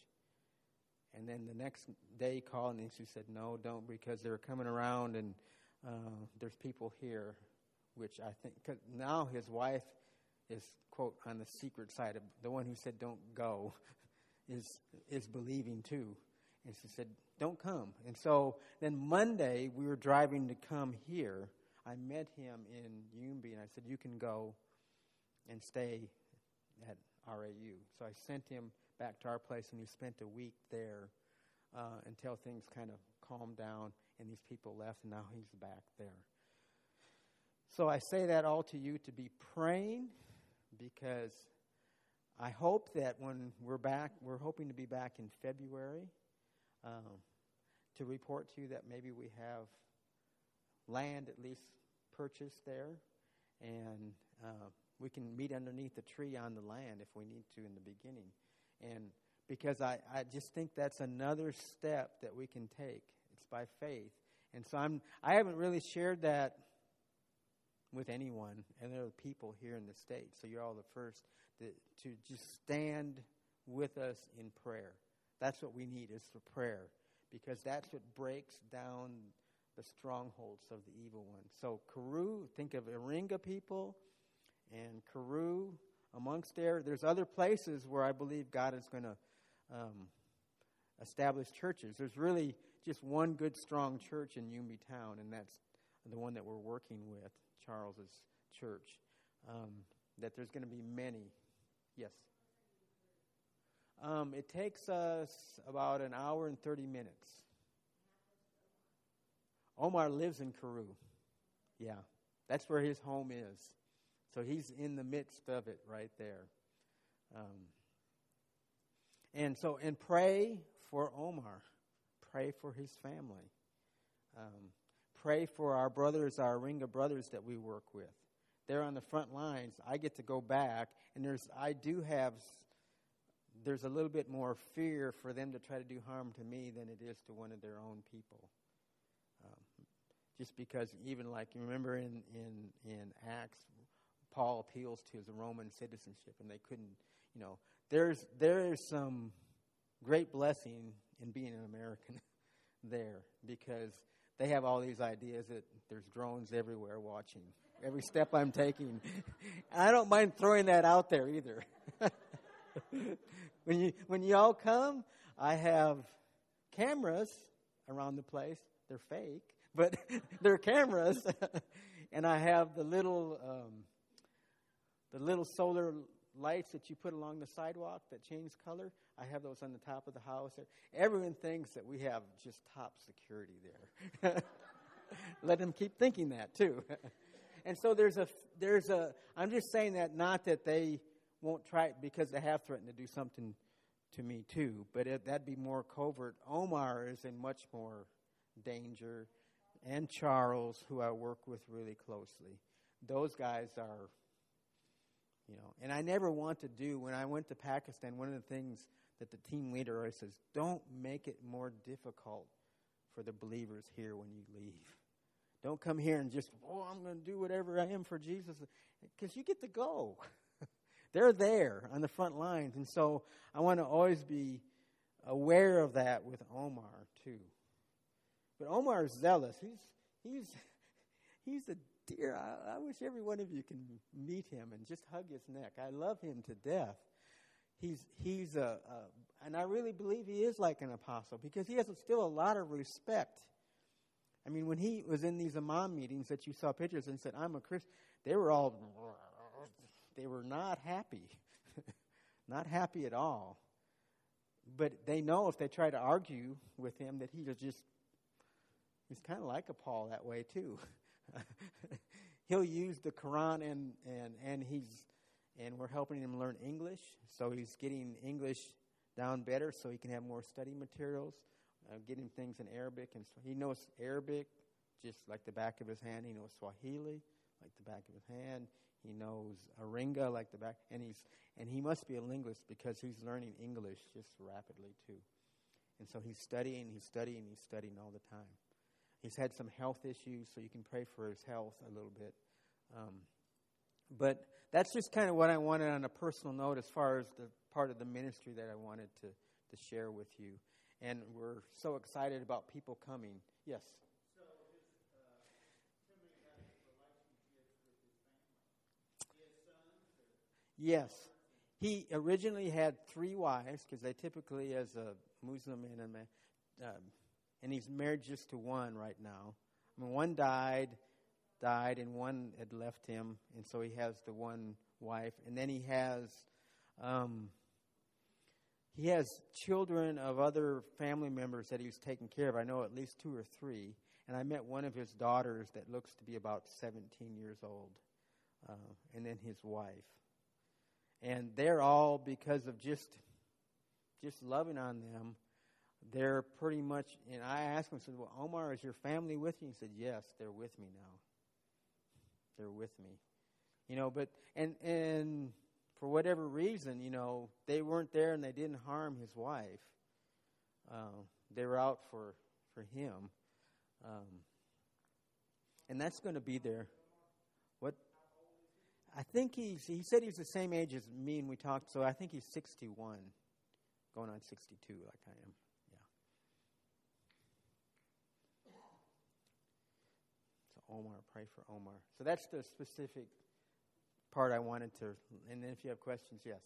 And then the next day called and she said, No, don't, because they're coming around and uh, there's people here, which I think, cause now his wife is, quote, on the secret side of the one who said, Don't go, [laughs] is, is believing too. And she said, Don't come. And so then Monday we were driving to come here. I met him in Yumbe and I said, You can go and stay at RAU. So I sent him back to our place, and he spent a week there uh, until things kind of calmed down and these people left, and now he's back there. So I say that all to you to be praying because I hope that when we're back, we're hoping to be back in February um, to report to you that maybe we have land at least purchased there and uh, we can meet underneath the tree on the land if we need to in the beginning. And because I, I just think that's another step that we can take. It's by faith. And so I'm I haven't really shared that with anyone and there are people here in the state. So you're all the first to, to just stand with us in prayer. That's what we need is for prayer. Because that's what breaks down the strongholds of the evil one. So Kuru, think of Aringa people and Kuru, amongst there. There's other places where I believe God is going to um, establish churches. There's really just one good, strong church in Yumbe Town, and that's the one that we're working with, Charles's church. Um, that there's going to be many. Yes. Um, it takes us about an hour and 30 minutes. Omar lives in Kuru. Yeah, that's where his home is. So he's in the midst of it right there. Um, and so, and pray for Omar. Pray for his family. Um, pray for our brothers, our Ringa brothers that we work with. They're on the front lines. I get to go back, and there's I do have there's a little bit more fear for them to try to do harm to me than it is to one of their own people. Um, just because even like you remember in in in Acts Paul appeals to his Roman citizenship, and they couldn't, you know, there's there is some great blessing in being an American [laughs] there because they have all these ideas that there's drones everywhere watching every step I'm taking. [laughs] I don't mind throwing that out there either. [laughs] when you when you all come, I have cameras around the place. They're fake, but they're cameras, and I have the little um, the little solar lights that you put along the sidewalk that change color. I have those on the top of the house. Everyone thinks that we have just top security there. [laughs] Let them keep thinking that too. [laughs] and so there's a there's a. I'm just saying that not that they won't try it because they have threatened to do something to me too, but it, that'd be more covert. Omar is in much more danger, and Charles, who I work with really closely. Those guys are, you know, and I never want to do. When I went to Pakistan, one of the things that the team leader always says, don't make it more difficult for the believers here when you leave. Don't come here and just, oh, I'm going to do whatever I am for Jesus. Because you get to go. [laughs] They're there on the front lines. And so I want to always be aware of that with Omar, too. But Omar is zealous. He's, he's, [laughs] he's a dear. I, I wish every one of you can meet him and just hug his neck. I love him to death. He's, he's a, a and I really believe he is like an apostle because he has still a lot of respect I mean, when he was in these imam meetings that you saw pictures and said, I'm a Christian, they were all, they were not happy. [laughs] not happy at all. But they know if they try to argue with him that he'll just, he's kind of like a Paul that way too. [laughs] [laughs] He'll use the Quran and, and, and he's, and we're helping him learn English. So he's getting English down better so he can have more study materials uh, getting things in Arabic, and so he knows Arabic just like the back of his hand. He knows Swahili like the back of his hand. He knows Aringa like the back, and he's and he must be a linguist because he's learning English just rapidly too. And so he's studying, he's studying, he's studying all the time. He's had some health issues, so you can pray for his health a little bit. Um, but that's just kind of what I wanted on a personal note as far as the part of the ministry that I wanted to, to share with you and we're so excited about people coming. Yes. Yes. He originally had three wives because they typically, as a Muslim and a man, um, and he's married just to one right now. I mean, one died, died, and one had left him, and so he has the one wife, and then he has um, he has children of other family members that he's taking care of. I know at least two or three. And I met one of his daughters that looks to be about 17 years old, uh, and then his wife. And they're all because of just just loving on them. They're pretty much. And I asked him, I said, "Well, Omar, is your family with you?" He said, "Yes, they're with me now. They're with me." You know, but and and for whatever reason, you know, they weren't there and they didn't harm his wife. Uh, they were out for for him, um, and that's going to be there. What? I think he's. He said he's the same age as me, and we talked. So I think he's sixty-one, going on sixty-two, like I am. Yeah. So Omar, pray for Omar. So that's the specific part I wanted to. And then if you have questions, yes.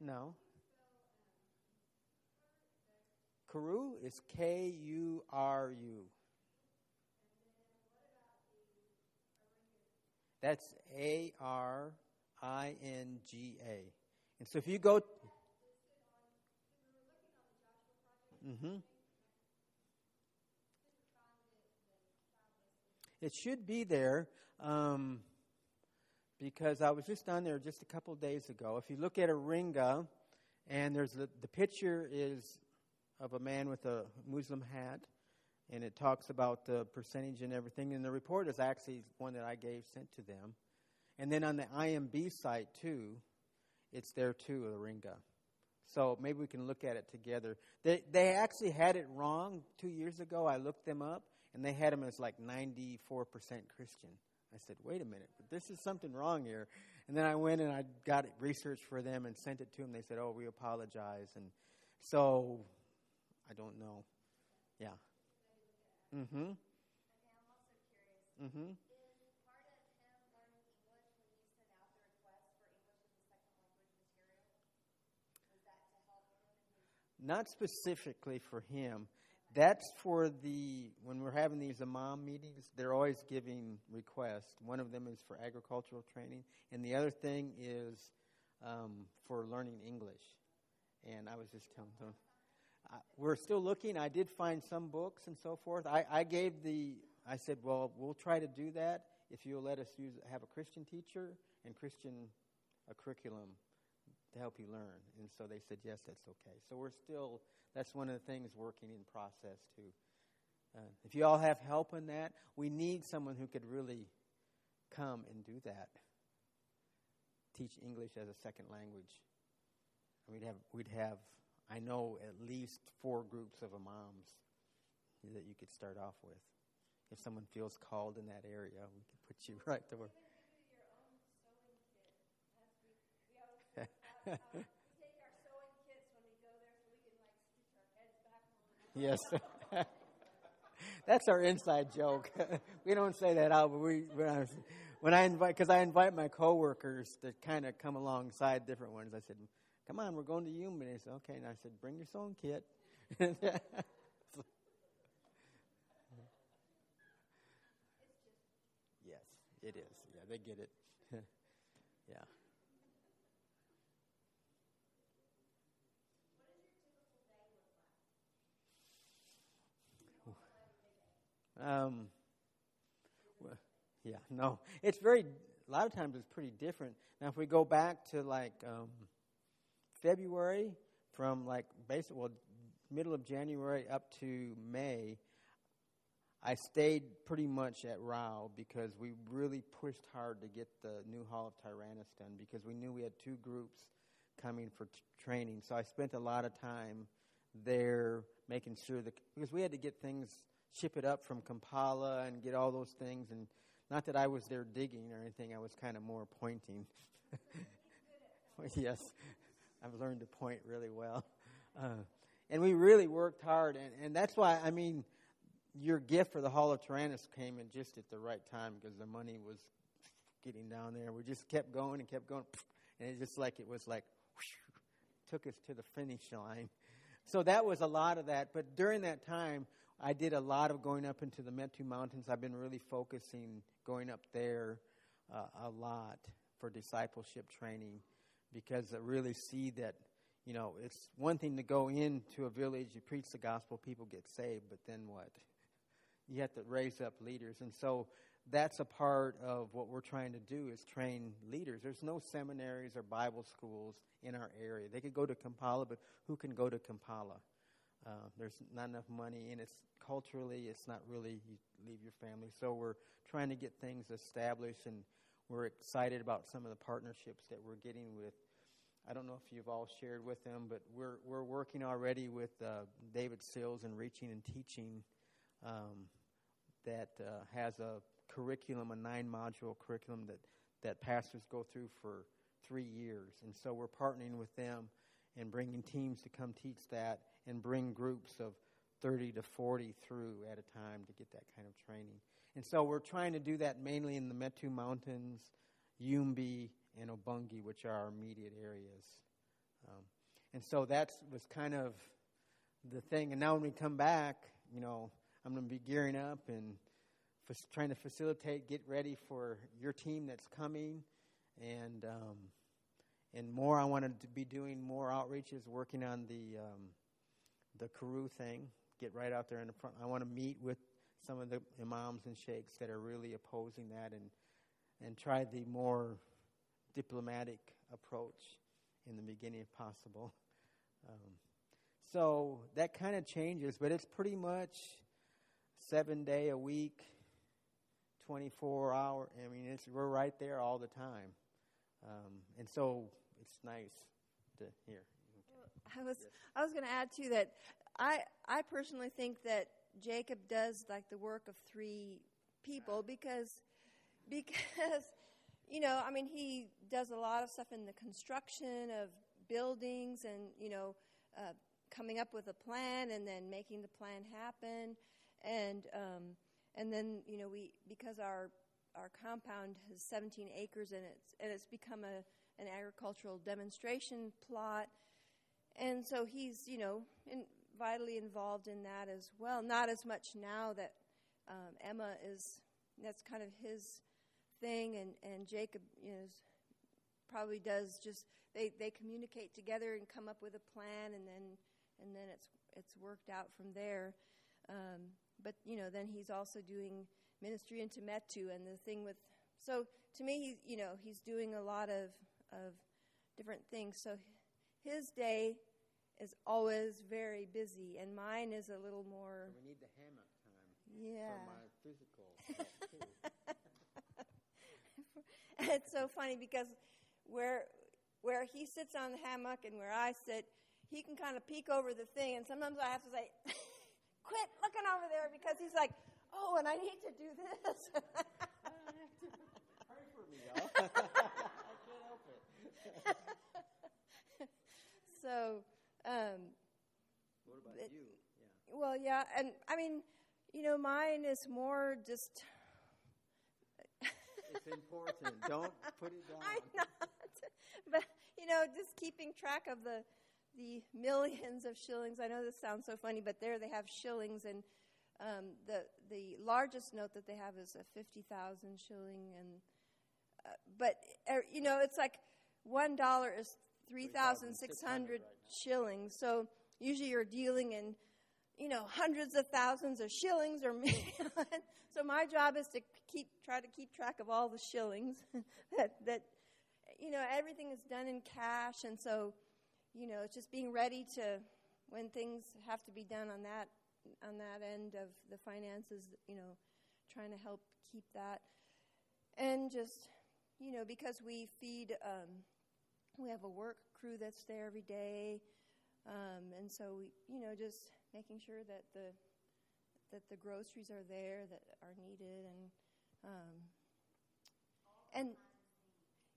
No. Kuru is K U R U. That's A R I N G A. And so if you go. Mm-hmm. It should be there um, because I was just down there just a couple days ago. If you look at Aringa, and there's the, the picture is of a man with a Muslim hat, and it talks about the percentage and everything. And the report is actually one that I gave sent to them. And then on the IMB site too, it's there too, Aringa. So maybe we can look at it together. They they actually had it wrong two years ago. I looked them up, and they had them as like 94% Christian. I said, wait a minute, but this is something wrong here. And then I went and I got research for them and sent it to them. They said, oh, we apologize. And so I don't know. Yeah. Mm-hmm. Mm-hmm. Not specifically for him. That's for the when we're having these imam meetings. They're always giving requests. One of them is for agricultural training, and the other thing is um, for learning English. And I was just telling them, we're still looking. I did find some books and so forth. I, I gave the. I said, well, we'll try to do that if you'll let us use have a Christian teacher and Christian a curriculum to help you learn. And so they said, yes, that's okay. So we're still, that's one of the things working in process too. Uh, if you all have help in that, we need someone who could really come and do that. Teach English as a second language. we'd have, we'd have, I know, at least four groups of imams that you could start off with. If someone feels called in that area, we could put you [laughs] right to work. Yes. [laughs] That's our inside joke. [laughs] we don't say that out, but we when I, when I invite because I invite my coworkers to kind of come alongside different ones. I said, "Come on, we're going to Yuma." They said, "Okay," and I said, "Bring your sewing kit." [laughs] yes, it is. Yeah, they get it. yeah. Um, well, yeah, no, it's very. A lot of times it's pretty different. Now, if we go back to like um, February, from like basically well, middle of January up to May, I stayed pretty much at Rao because we really pushed hard to get the new Hall of Tyrannus done because we knew we had two groups coming for t- training. So I spent a lot of time there making sure that because we had to get things ship it up from Kampala and get all those things. And not that I was there digging or anything, I was kind of more pointing. [laughs] yes, I've learned to point really well. Uh, and we really worked hard. And, and that's why, I mean, your gift for the Hall of Tyrannus came in just at the right time because the money was getting down there. We just kept going and kept going. And it just like it was like, whoosh, took us to the finish line. So that was a lot of that. But during that time, I did a lot of going up into the Metu Mountains. I've been really focusing going up there uh, a lot for discipleship training because I really see that, you know, it's one thing to go into a village, you preach the gospel, people get saved, but then what? [laughs] You have to raise up leaders. And so that's a part of what we're trying to do is train leaders. There's no seminaries or Bible schools in our area. They could go to Kampala, but who can go to Kampala? Uh, there's not enough money, and it's culturally, it's not really you leave your family. So we're trying to get things established, and we're excited about some of the partnerships that we're getting with. I don't know if you've all shared with them, but we're we're working already with uh, David Sills and Reaching and Teaching um, that uh, has a curriculum, a nine module curriculum that that pastors go through for three years, and so we're partnering with them and bringing teams to come teach that and bring groups of 30 to 40 through at a time to get that kind of training. And so we're trying to do that mainly in the Metu Mountains, Yumbe, and Obongi, which are our immediate areas. Um, and so that was kind of the thing. And now when we come back, you know, I'm going to be gearing up and f- trying to facilitate, get ready for your team that's coming, and um, and more. I wanted to be doing more outreaches, working on the um, the Kuru thing, get right out there in the front. I want to meet with some of the imams and sheikhs that are really opposing that and and try the more diplomatic approach in the beginning if possible. [laughs] Um, so that kind of changes, but it's pretty much seven day a week, 24 hour. I mean, it's, we're right there all the time. Um, and so it's nice to hear. [laughs] I was I was going to add too that I I personally think that Jacob does like the work of three people because because you know, I mean, he does a lot of stuff in the construction of buildings, and you know, uh, coming up with a plan and then making the plan happen, and um, and then you know, we because our our compound has 17 acres and it's and it's become a an agricultural demonstration plot, and so he's you know in, vitally involved in that as well. Not as much now that um, Emma is. That's kind of his thing, and and Jacob you know probably does just they they communicate together and come up with a plan, and then and then it's it's worked out from there. Um, but you know, then he's also doing ministry into Metu, and the thing with so to me, he's you know he's doing a lot of of different things. So his day is always very busy, and mine is a little more. So we need the hammock time. Yeah. For my physical. [laughs] [laughs] it's so funny because where where he sits on the hammock and where I sit, he can kind of peek over the thing, and sometimes I have to say, [laughs] "Quit looking over there," because he's like, "Oh, and I need to do this." Pray for me, y'all. I can't help it. so, um, what about it- you? Yeah. well, yeah, and I mean, you know, mine is more just. [laughs] It's important. Don't put it down. [laughs] I'm not, [laughs] but you know, just keeping track of the the millions of shillings. I know this sounds so funny, but there they have shillings, and um, the the largest note that they have is a fifty thousand shilling, and uh, but er, you know, it's like one dollar is three thousand six hundred right shillings. So usually you're dealing in you know hundreds of thousands of shillings or [laughs] so my job is to keep try to keep track of all the shillings [laughs] that that you know everything is done in cash, and so you know it's just being ready to when things have to be done on that on that end of the finances. You know, trying to help keep that, and just you know because we feed. Um, we have a work crew that's there every day, um, and so we, you know, just making sure that the that the groceries are there that are needed, and um, and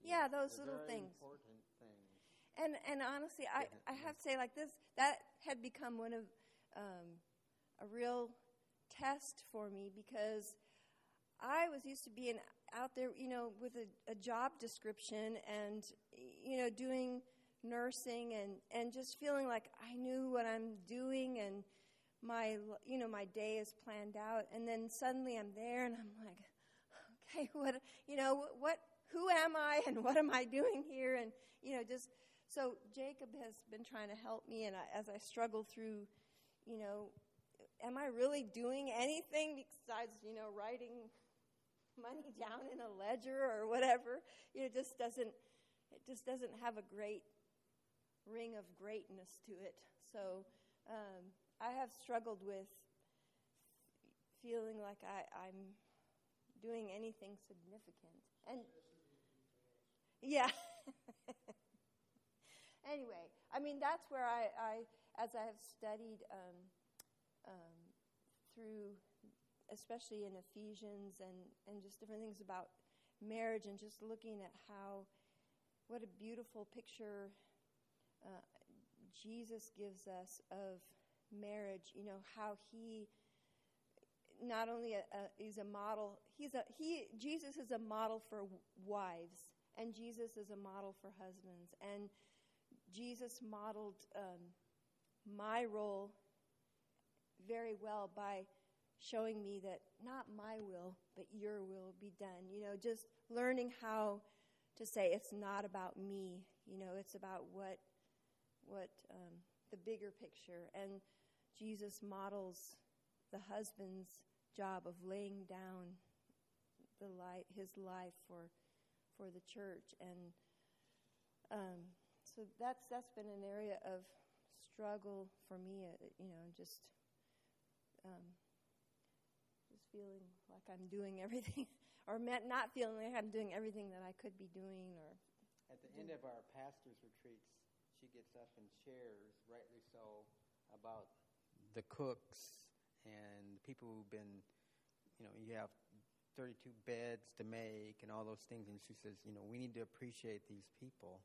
yeah, those They're little things. Important things. And and honestly, I, I have to say like this that had become one of um, a real test for me because I was used to being out there, you know, with a, a job description and you know doing nursing and and just feeling like I knew what I'm doing and my you know my day is planned out. And then suddenly I'm there and I'm like okay [laughs] what you know what, who am I and what am I doing here? And you know just so Jacob has been trying to help me and I, as I struggle through you know am I really doing anything besides you know writing money down in a ledger or whatever? You know just doesn't it just doesn't have a great ring of greatness to it so um, I have struggled with feeling like I, I'm doing anything significant. And yeah. [laughs] anyway, I mean that's where I, I as I have studied um, um, through, especially in Ephesians and and just different things about marriage and just looking at how what a beautiful picture uh, Jesus gives us of marriage. You know how he not only a, a, he's a model. He's a he. Jesus is a model for wives, and Jesus is a model for husbands. And Jesus modeled um, my role very well by showing me that not my will, but your will be done. You know, just learning how to say it's not about me. You know, it's about what what um, the bigger picture. And Jesus models the husband's job of laying down the life, his life for for the church, and um, so that's that's been an area of struggle for me. Uh, you know, just um, just feeling like I'm doing [laughs] everything, or not feeling like I'm doing everything that I could be doing, or At the end of our pastor's retreats, she gets up and shares, rightly so, about the cooks and the people who've been, you know, you have 32 beds to make and all those things. And she says, you know, we need to appreciate these people.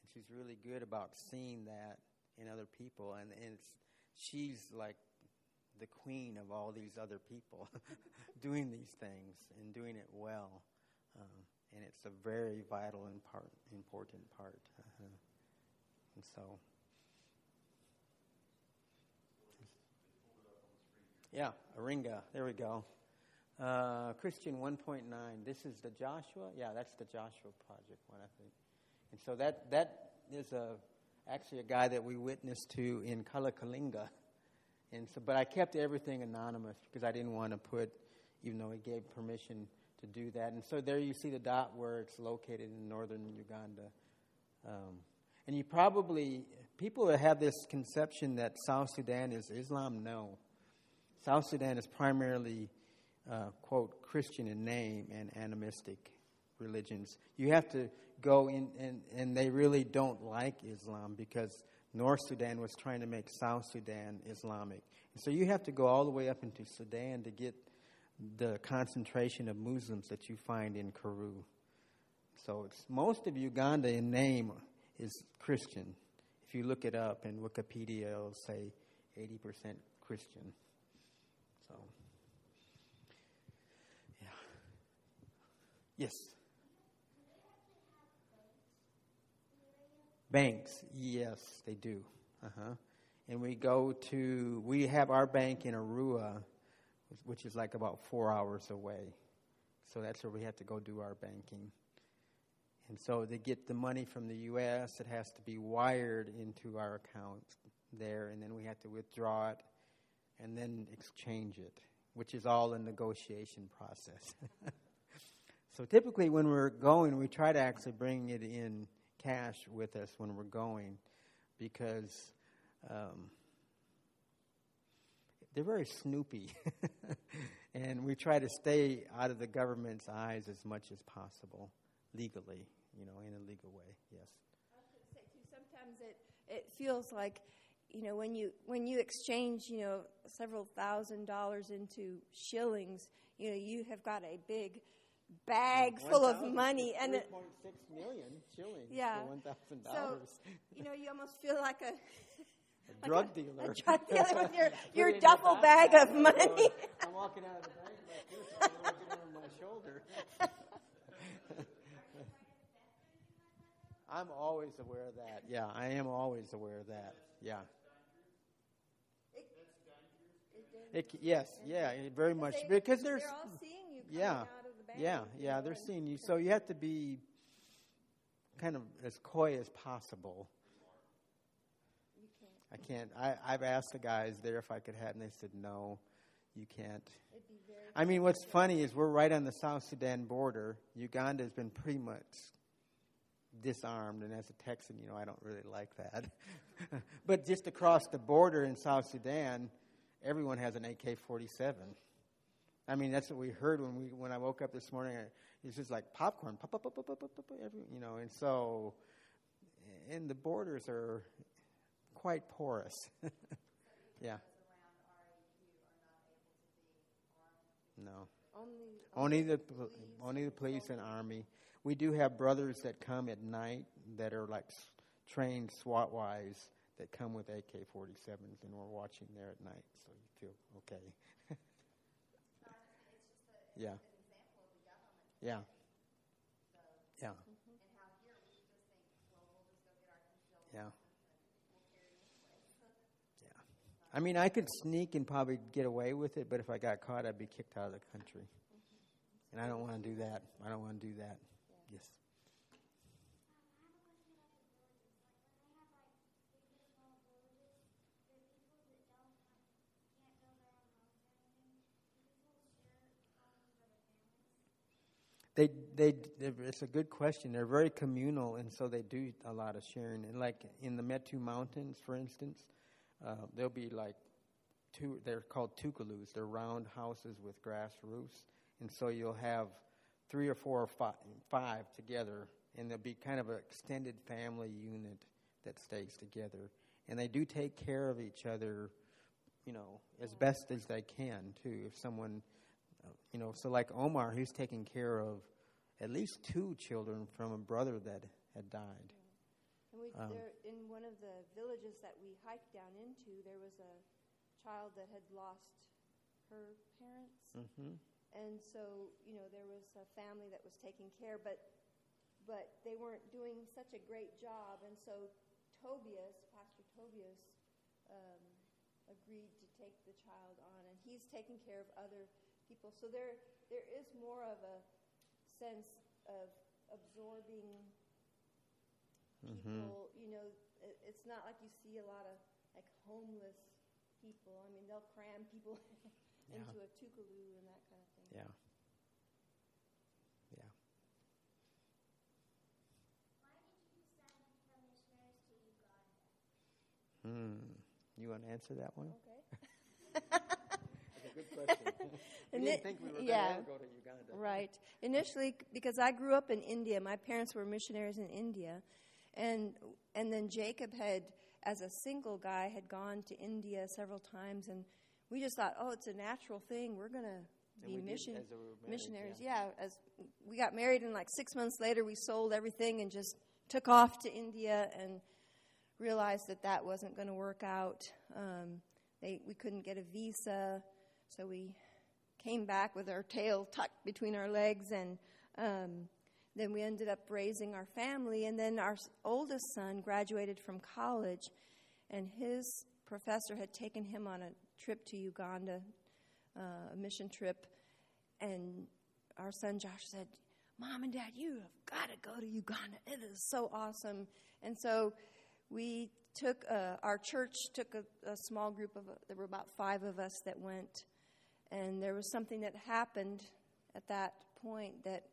And she's really good about seeing that in other people. And, and it's, she's like the queen of all these other people [laughs] doing these things and doing it well. Um, and it's a very vital and part, important part. Uh-huh. And so. Yeah, Aringa. There we go. Uh, Christian 1.9. This is the Joshua. Yeah, that's the Joshua project one, I think. And so that that is a actually a guy that we witnessed to in Kalakalinga. [laughs] And so, but I kept everything anonymous because I didn't want to put, even though he gave permission to do that. And so there you see the dot where it's located in northern Uganda. Um, and you probably, people have this conception that South Sudan is Islam, no. South Sudan is primarily, uh, quote, Christian in name and animistic religions. You have to go in, and, and they really don't like Islam because North Sudan was trying to make South Sudan Islamic. So you have to go all the way up into Sudan to get the concentration of Muslims that you find in Kuru. So it's, most of Uganda in name is Christian. If you look it up in Wikipedia, it'll say 80% Christian. So, yeah. Yes. Banks, yes, they do. Uh huh. And we go to, we have our bank in Arua, which is like about four hours away. So that's where we have to go do our banking. And so to get the money from the U.S., it has to be wired into our account there, and then we have to withdraw it and then exchange it, which is all a negotiation process. [laughs] so typically, when we're going, we try to actually bring it in cash with us when we're going because um, they're very snoopy. [laughs] and we try to stay out of the government's eyes as much as possible legally, you know, in a legal way. Yes. Sometimes it it feels like, you know, when you when you exchange, you know, several thousand dollars into shillings, you know, you have got a big bag full of money and 3.6 million shillings yeah. for $1,000. So, you know, you almost feel like a [laughs] a drug dealer. A drug dealer with [laughs] your, your duffel bag of money. I'm walking out of the bank like this, I'm over my shoulder. [laughs] I'm always aware of that. Yeah, I am always aware of that. Yeah. It, yes, yeah, very much they, because there's they're all seeing you yeah, yeah, yeah, they're seeing you. So you have to be kind of as coy as possible. I can't. I, I've asked the guys there if I could have, and they said no, you can't. I mean, what's funny is we're right on the South Sudan border. Uganda has been pretty much disarmed, and as a Texan, you know, I don't really like that. [laughs] but just across the border in South Sudan, everyone has an AK-47. I mean, that's what we heard when we when I woke up this morning. It's just like popcorn, pop, pop, pop, pop, pop, pop, pop, every, you know. And so, and the borders are quite porous. [laughs] yeah. No. Only, only the only the police and army. We do have brothers that come at night that are like trained SWAT wise that come with AK-47s, and we're watching there at night, so you feel okay. Yeah. Yeah. Yeah. Yeah. I mean, I could sneak and probably get away with it, but if I got caught, I'd be kicked out of the country. And I don't want to do that. I don't want to do that. Yes. They, they, it's a good question. They're very communal, and so they do a lot of sharing. And like in the Metu Mountains, for instance, uh, there'll be like two, they're called tukulus. They're round houses with grass roofs. And so you'll have three or four or five, five together, and there'll be kind of an extended family unit that stays together. And they do take care of each other, you know, as best as they can, too. If someone you know, so like Omar, he's taking care of at least two children from a brother that had died. And we, Um, there, in one of the villages that we hiked down into, there was a child that had lost her parents. hmm And so, you know, there was a family that was taking care, but but they weren't doing such a great job. And so Tobias, Pastor Tobias, um, agreed to take the child on, and he's taking care of other people. So there there is more of a sense of absorbing hmm people. You know, it, it's not like you see a lot of like homeless people. I mean, they'll cram people [laughs] Yeah. into a tukaloo and that kind of thing. Yeah. Yeah. Why would you be missionaries to Uganda? Hmm. You want to answer that one? Okay. [laughs] Good question. [laughs] we didn't think we were going yeah. to go to Uganda. Right. Initially, because I grew up in India, my parents were missionaries in India, and and then Jacob had, as a single guy, had gone to India several times, and we just thought, oh, it's a natural thing. We're gonna be we did we missionaries. yeah. Yeah. As we got married, and like six months later, we sold everything and just took off to India and realized that that wasn't going to work out. Um, they we couldn't get a visa, so we came back with our tail tucked between our legs, and um, then we ended up raising our family. And then our oldest son graduated from college, and his professor had taken him on a trip to Uganda, uh, a mission trip, and our son Josh said, Mom and Dad, you have got to go to Uganda. It is so awesome. And so we took, uh, our church took a, a small group of, there were about five of us that went. And there was something that happened at that point that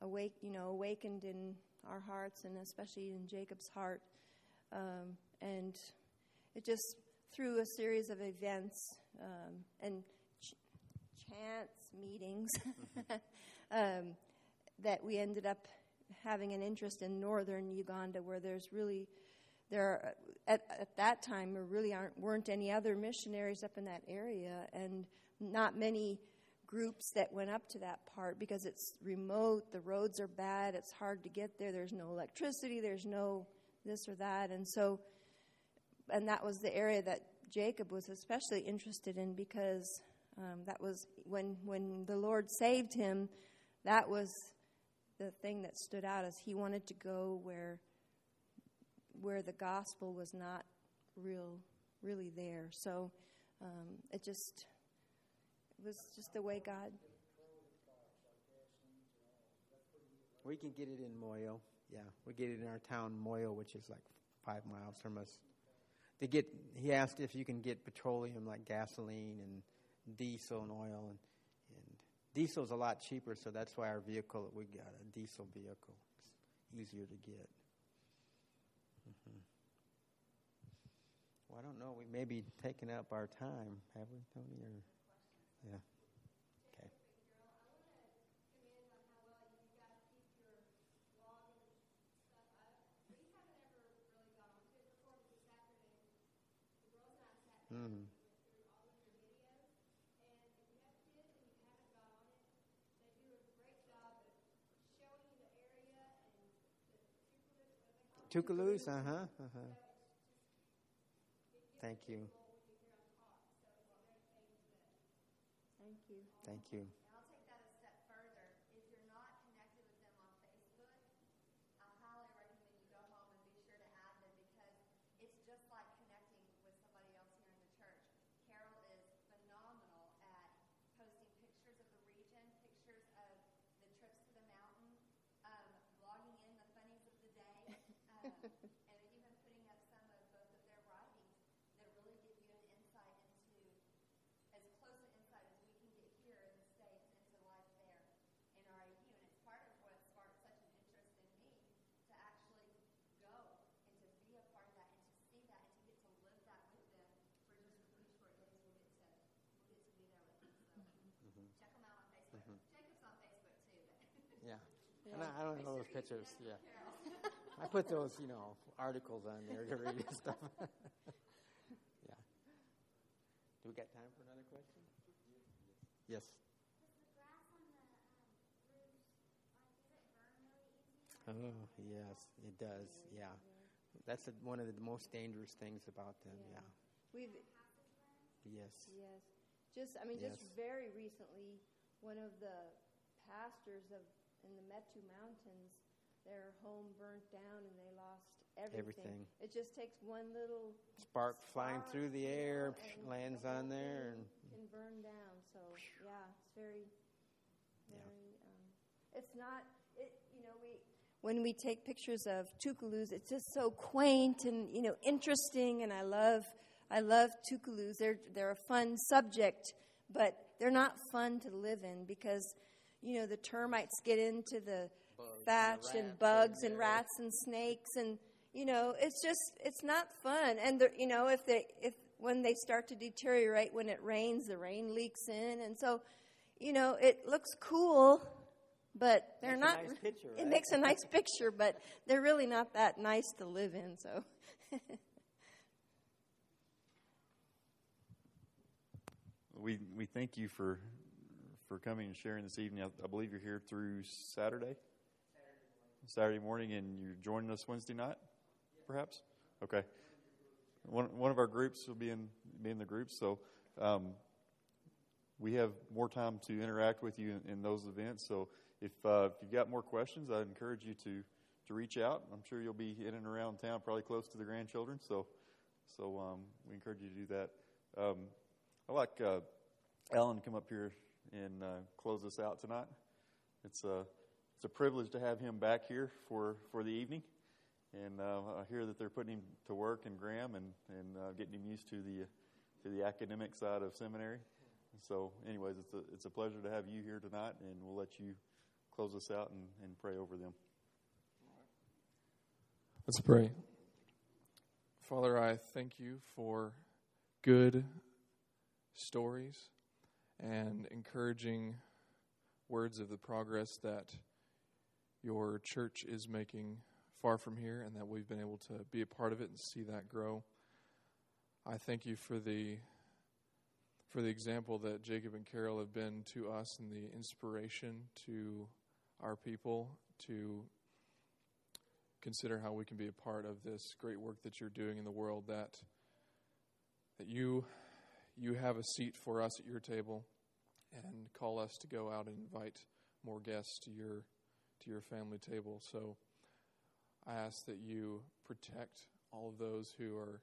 awake, you know, awakened in our hearts and especially in Jacob's heart. Um, and it just, through a series of events um, and ch- chance meetings, [laughs] um, that we ended up having an interest in northern Uganda, where there's really there are, at, at that time there really aren't weren't any other missionaries up in that area, and not many groups that went up to that part because it's remote. The roads are bad. It's hard to get there. There's no electricity. There's no this or that, and so and that was the area that Jacob was especially interested in because um, that was when when the Lord saved him. That was the thing that stood out as he wanted to go where where the gospel was not real really there. So um, it just was just the way God. We can get it in Moyo. Yeah, we get it in our town, Moyo, which is like five miles from us. They get. He asked if you can get petroleum like gasoline and diesel and oil, and, and diesel's a lot cheaper, so that's why our vehicle we got a diesel vehicle. It's easier to get. hmm Well, I don't know. We may be taking up our time, have we, Tony? Or yeah. Okay. Mm. Tukaloo's, uh huh, uh huh. Thank you, Thank you. Thank you. I don't know those pictures. Yeah. [laughs] I put those, you know, articles on there to read and stuff. [laughs] yeah. Do we got time for another question? Yes. Oh, yes, it does. Yeah. That's a, one of the most dangerous things about them. Yeah. yeah. We've Yes. Yes. Just I mean yes. just very recently one of the pastors of in the Metu Mountains, their home burnt down and they lost everything. Everything. It just takes one little Spark flying through the air, and lands on there, and can burn down. So yeah, it's very, Yeah. very. Um, it's not. It you know we when we take pictures of tukalus, it's just so quaint and you know interesting, and I love I love tukalus. They're they're a fun subject, but they're not fun to live in because you know the termites get into the Bugs and thatch and, rats bugs in and rats and snakes and you know it's just it's not fun. And the, you know if they if when they start to deteriorate when it rains the rain leaks in. And so you know it looks cool but they're Makes a not nice picture, it makes a nice [laughs] picture but they're really not that nice to live in so. [laughs] We we thank you for for coming and sharing this evening. I, I believe you're here through Saturday. Saturday morning, and you're joining us Wednesday night, perhaps. Okay. One one of our groups will be in be in the group, so um, we have more time to interact with you in, in those events. So if uh, if you've got more questions, I encourage you to to reach out. I'm sure you'll be in and around town, probably close to the grandchildren. So so um, we encourage you to do that. Um, I'd like uh, Alan to come up here and uh, close us out tonight. It's a it's a privilege to have him back here for, for the evening, and uh, I hear that they're putting him to work in Graham and and uh, getting him used to the to the academic side of seminary. So, anyways, it's a it's a pleasure to have you here tonight, and we'll let you close us out and, and pray over them. Let's pray. Father, I thank you for good stories and encouraging words of the progress that your church is making far from here and that we've been able to be a part of it and see that grow. I thank you for the for the example that Jacob and Carol have been to us and the inspiration to our people to consider how we can be a part of this great work that you're doing in the world that that you you have a seat for us at your table and call us to go out and invite more guests to your to your family table. So I ask that you protect all of those who are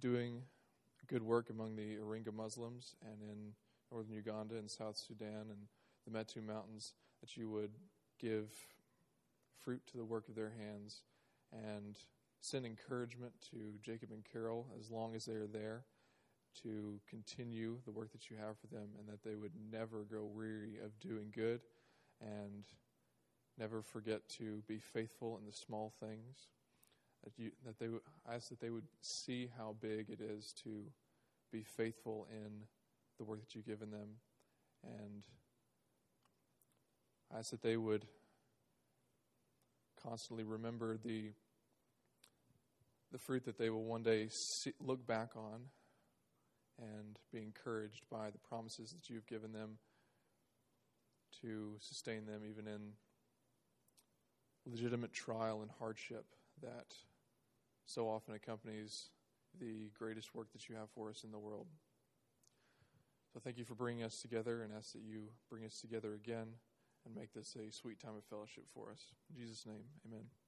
doing good work among the Aringa Muslims and in northern Uganda and South Sudan and the Metu Mountains that you would give fruit to the work of their hands and send encouragement to Jacob and Carol as long as they are there to continue the work that you have for them and that they would never grow weary of doing good and never forget to be faithful in the small things that you that they I ask that they would see how big it is to be faithful in the work that you've given them. And I ask that they would constantly remember the the fruit that they will one day see, look back on and be encouraged by the promises that you've given them to sustain them even in legitimate trial and hardship that so often accompanies the greatest work that you have for us in the world. So thank you for bringing us together and ask that you bring us together again and make this a sweet time of fellowship for us. In Jesus' name, amen.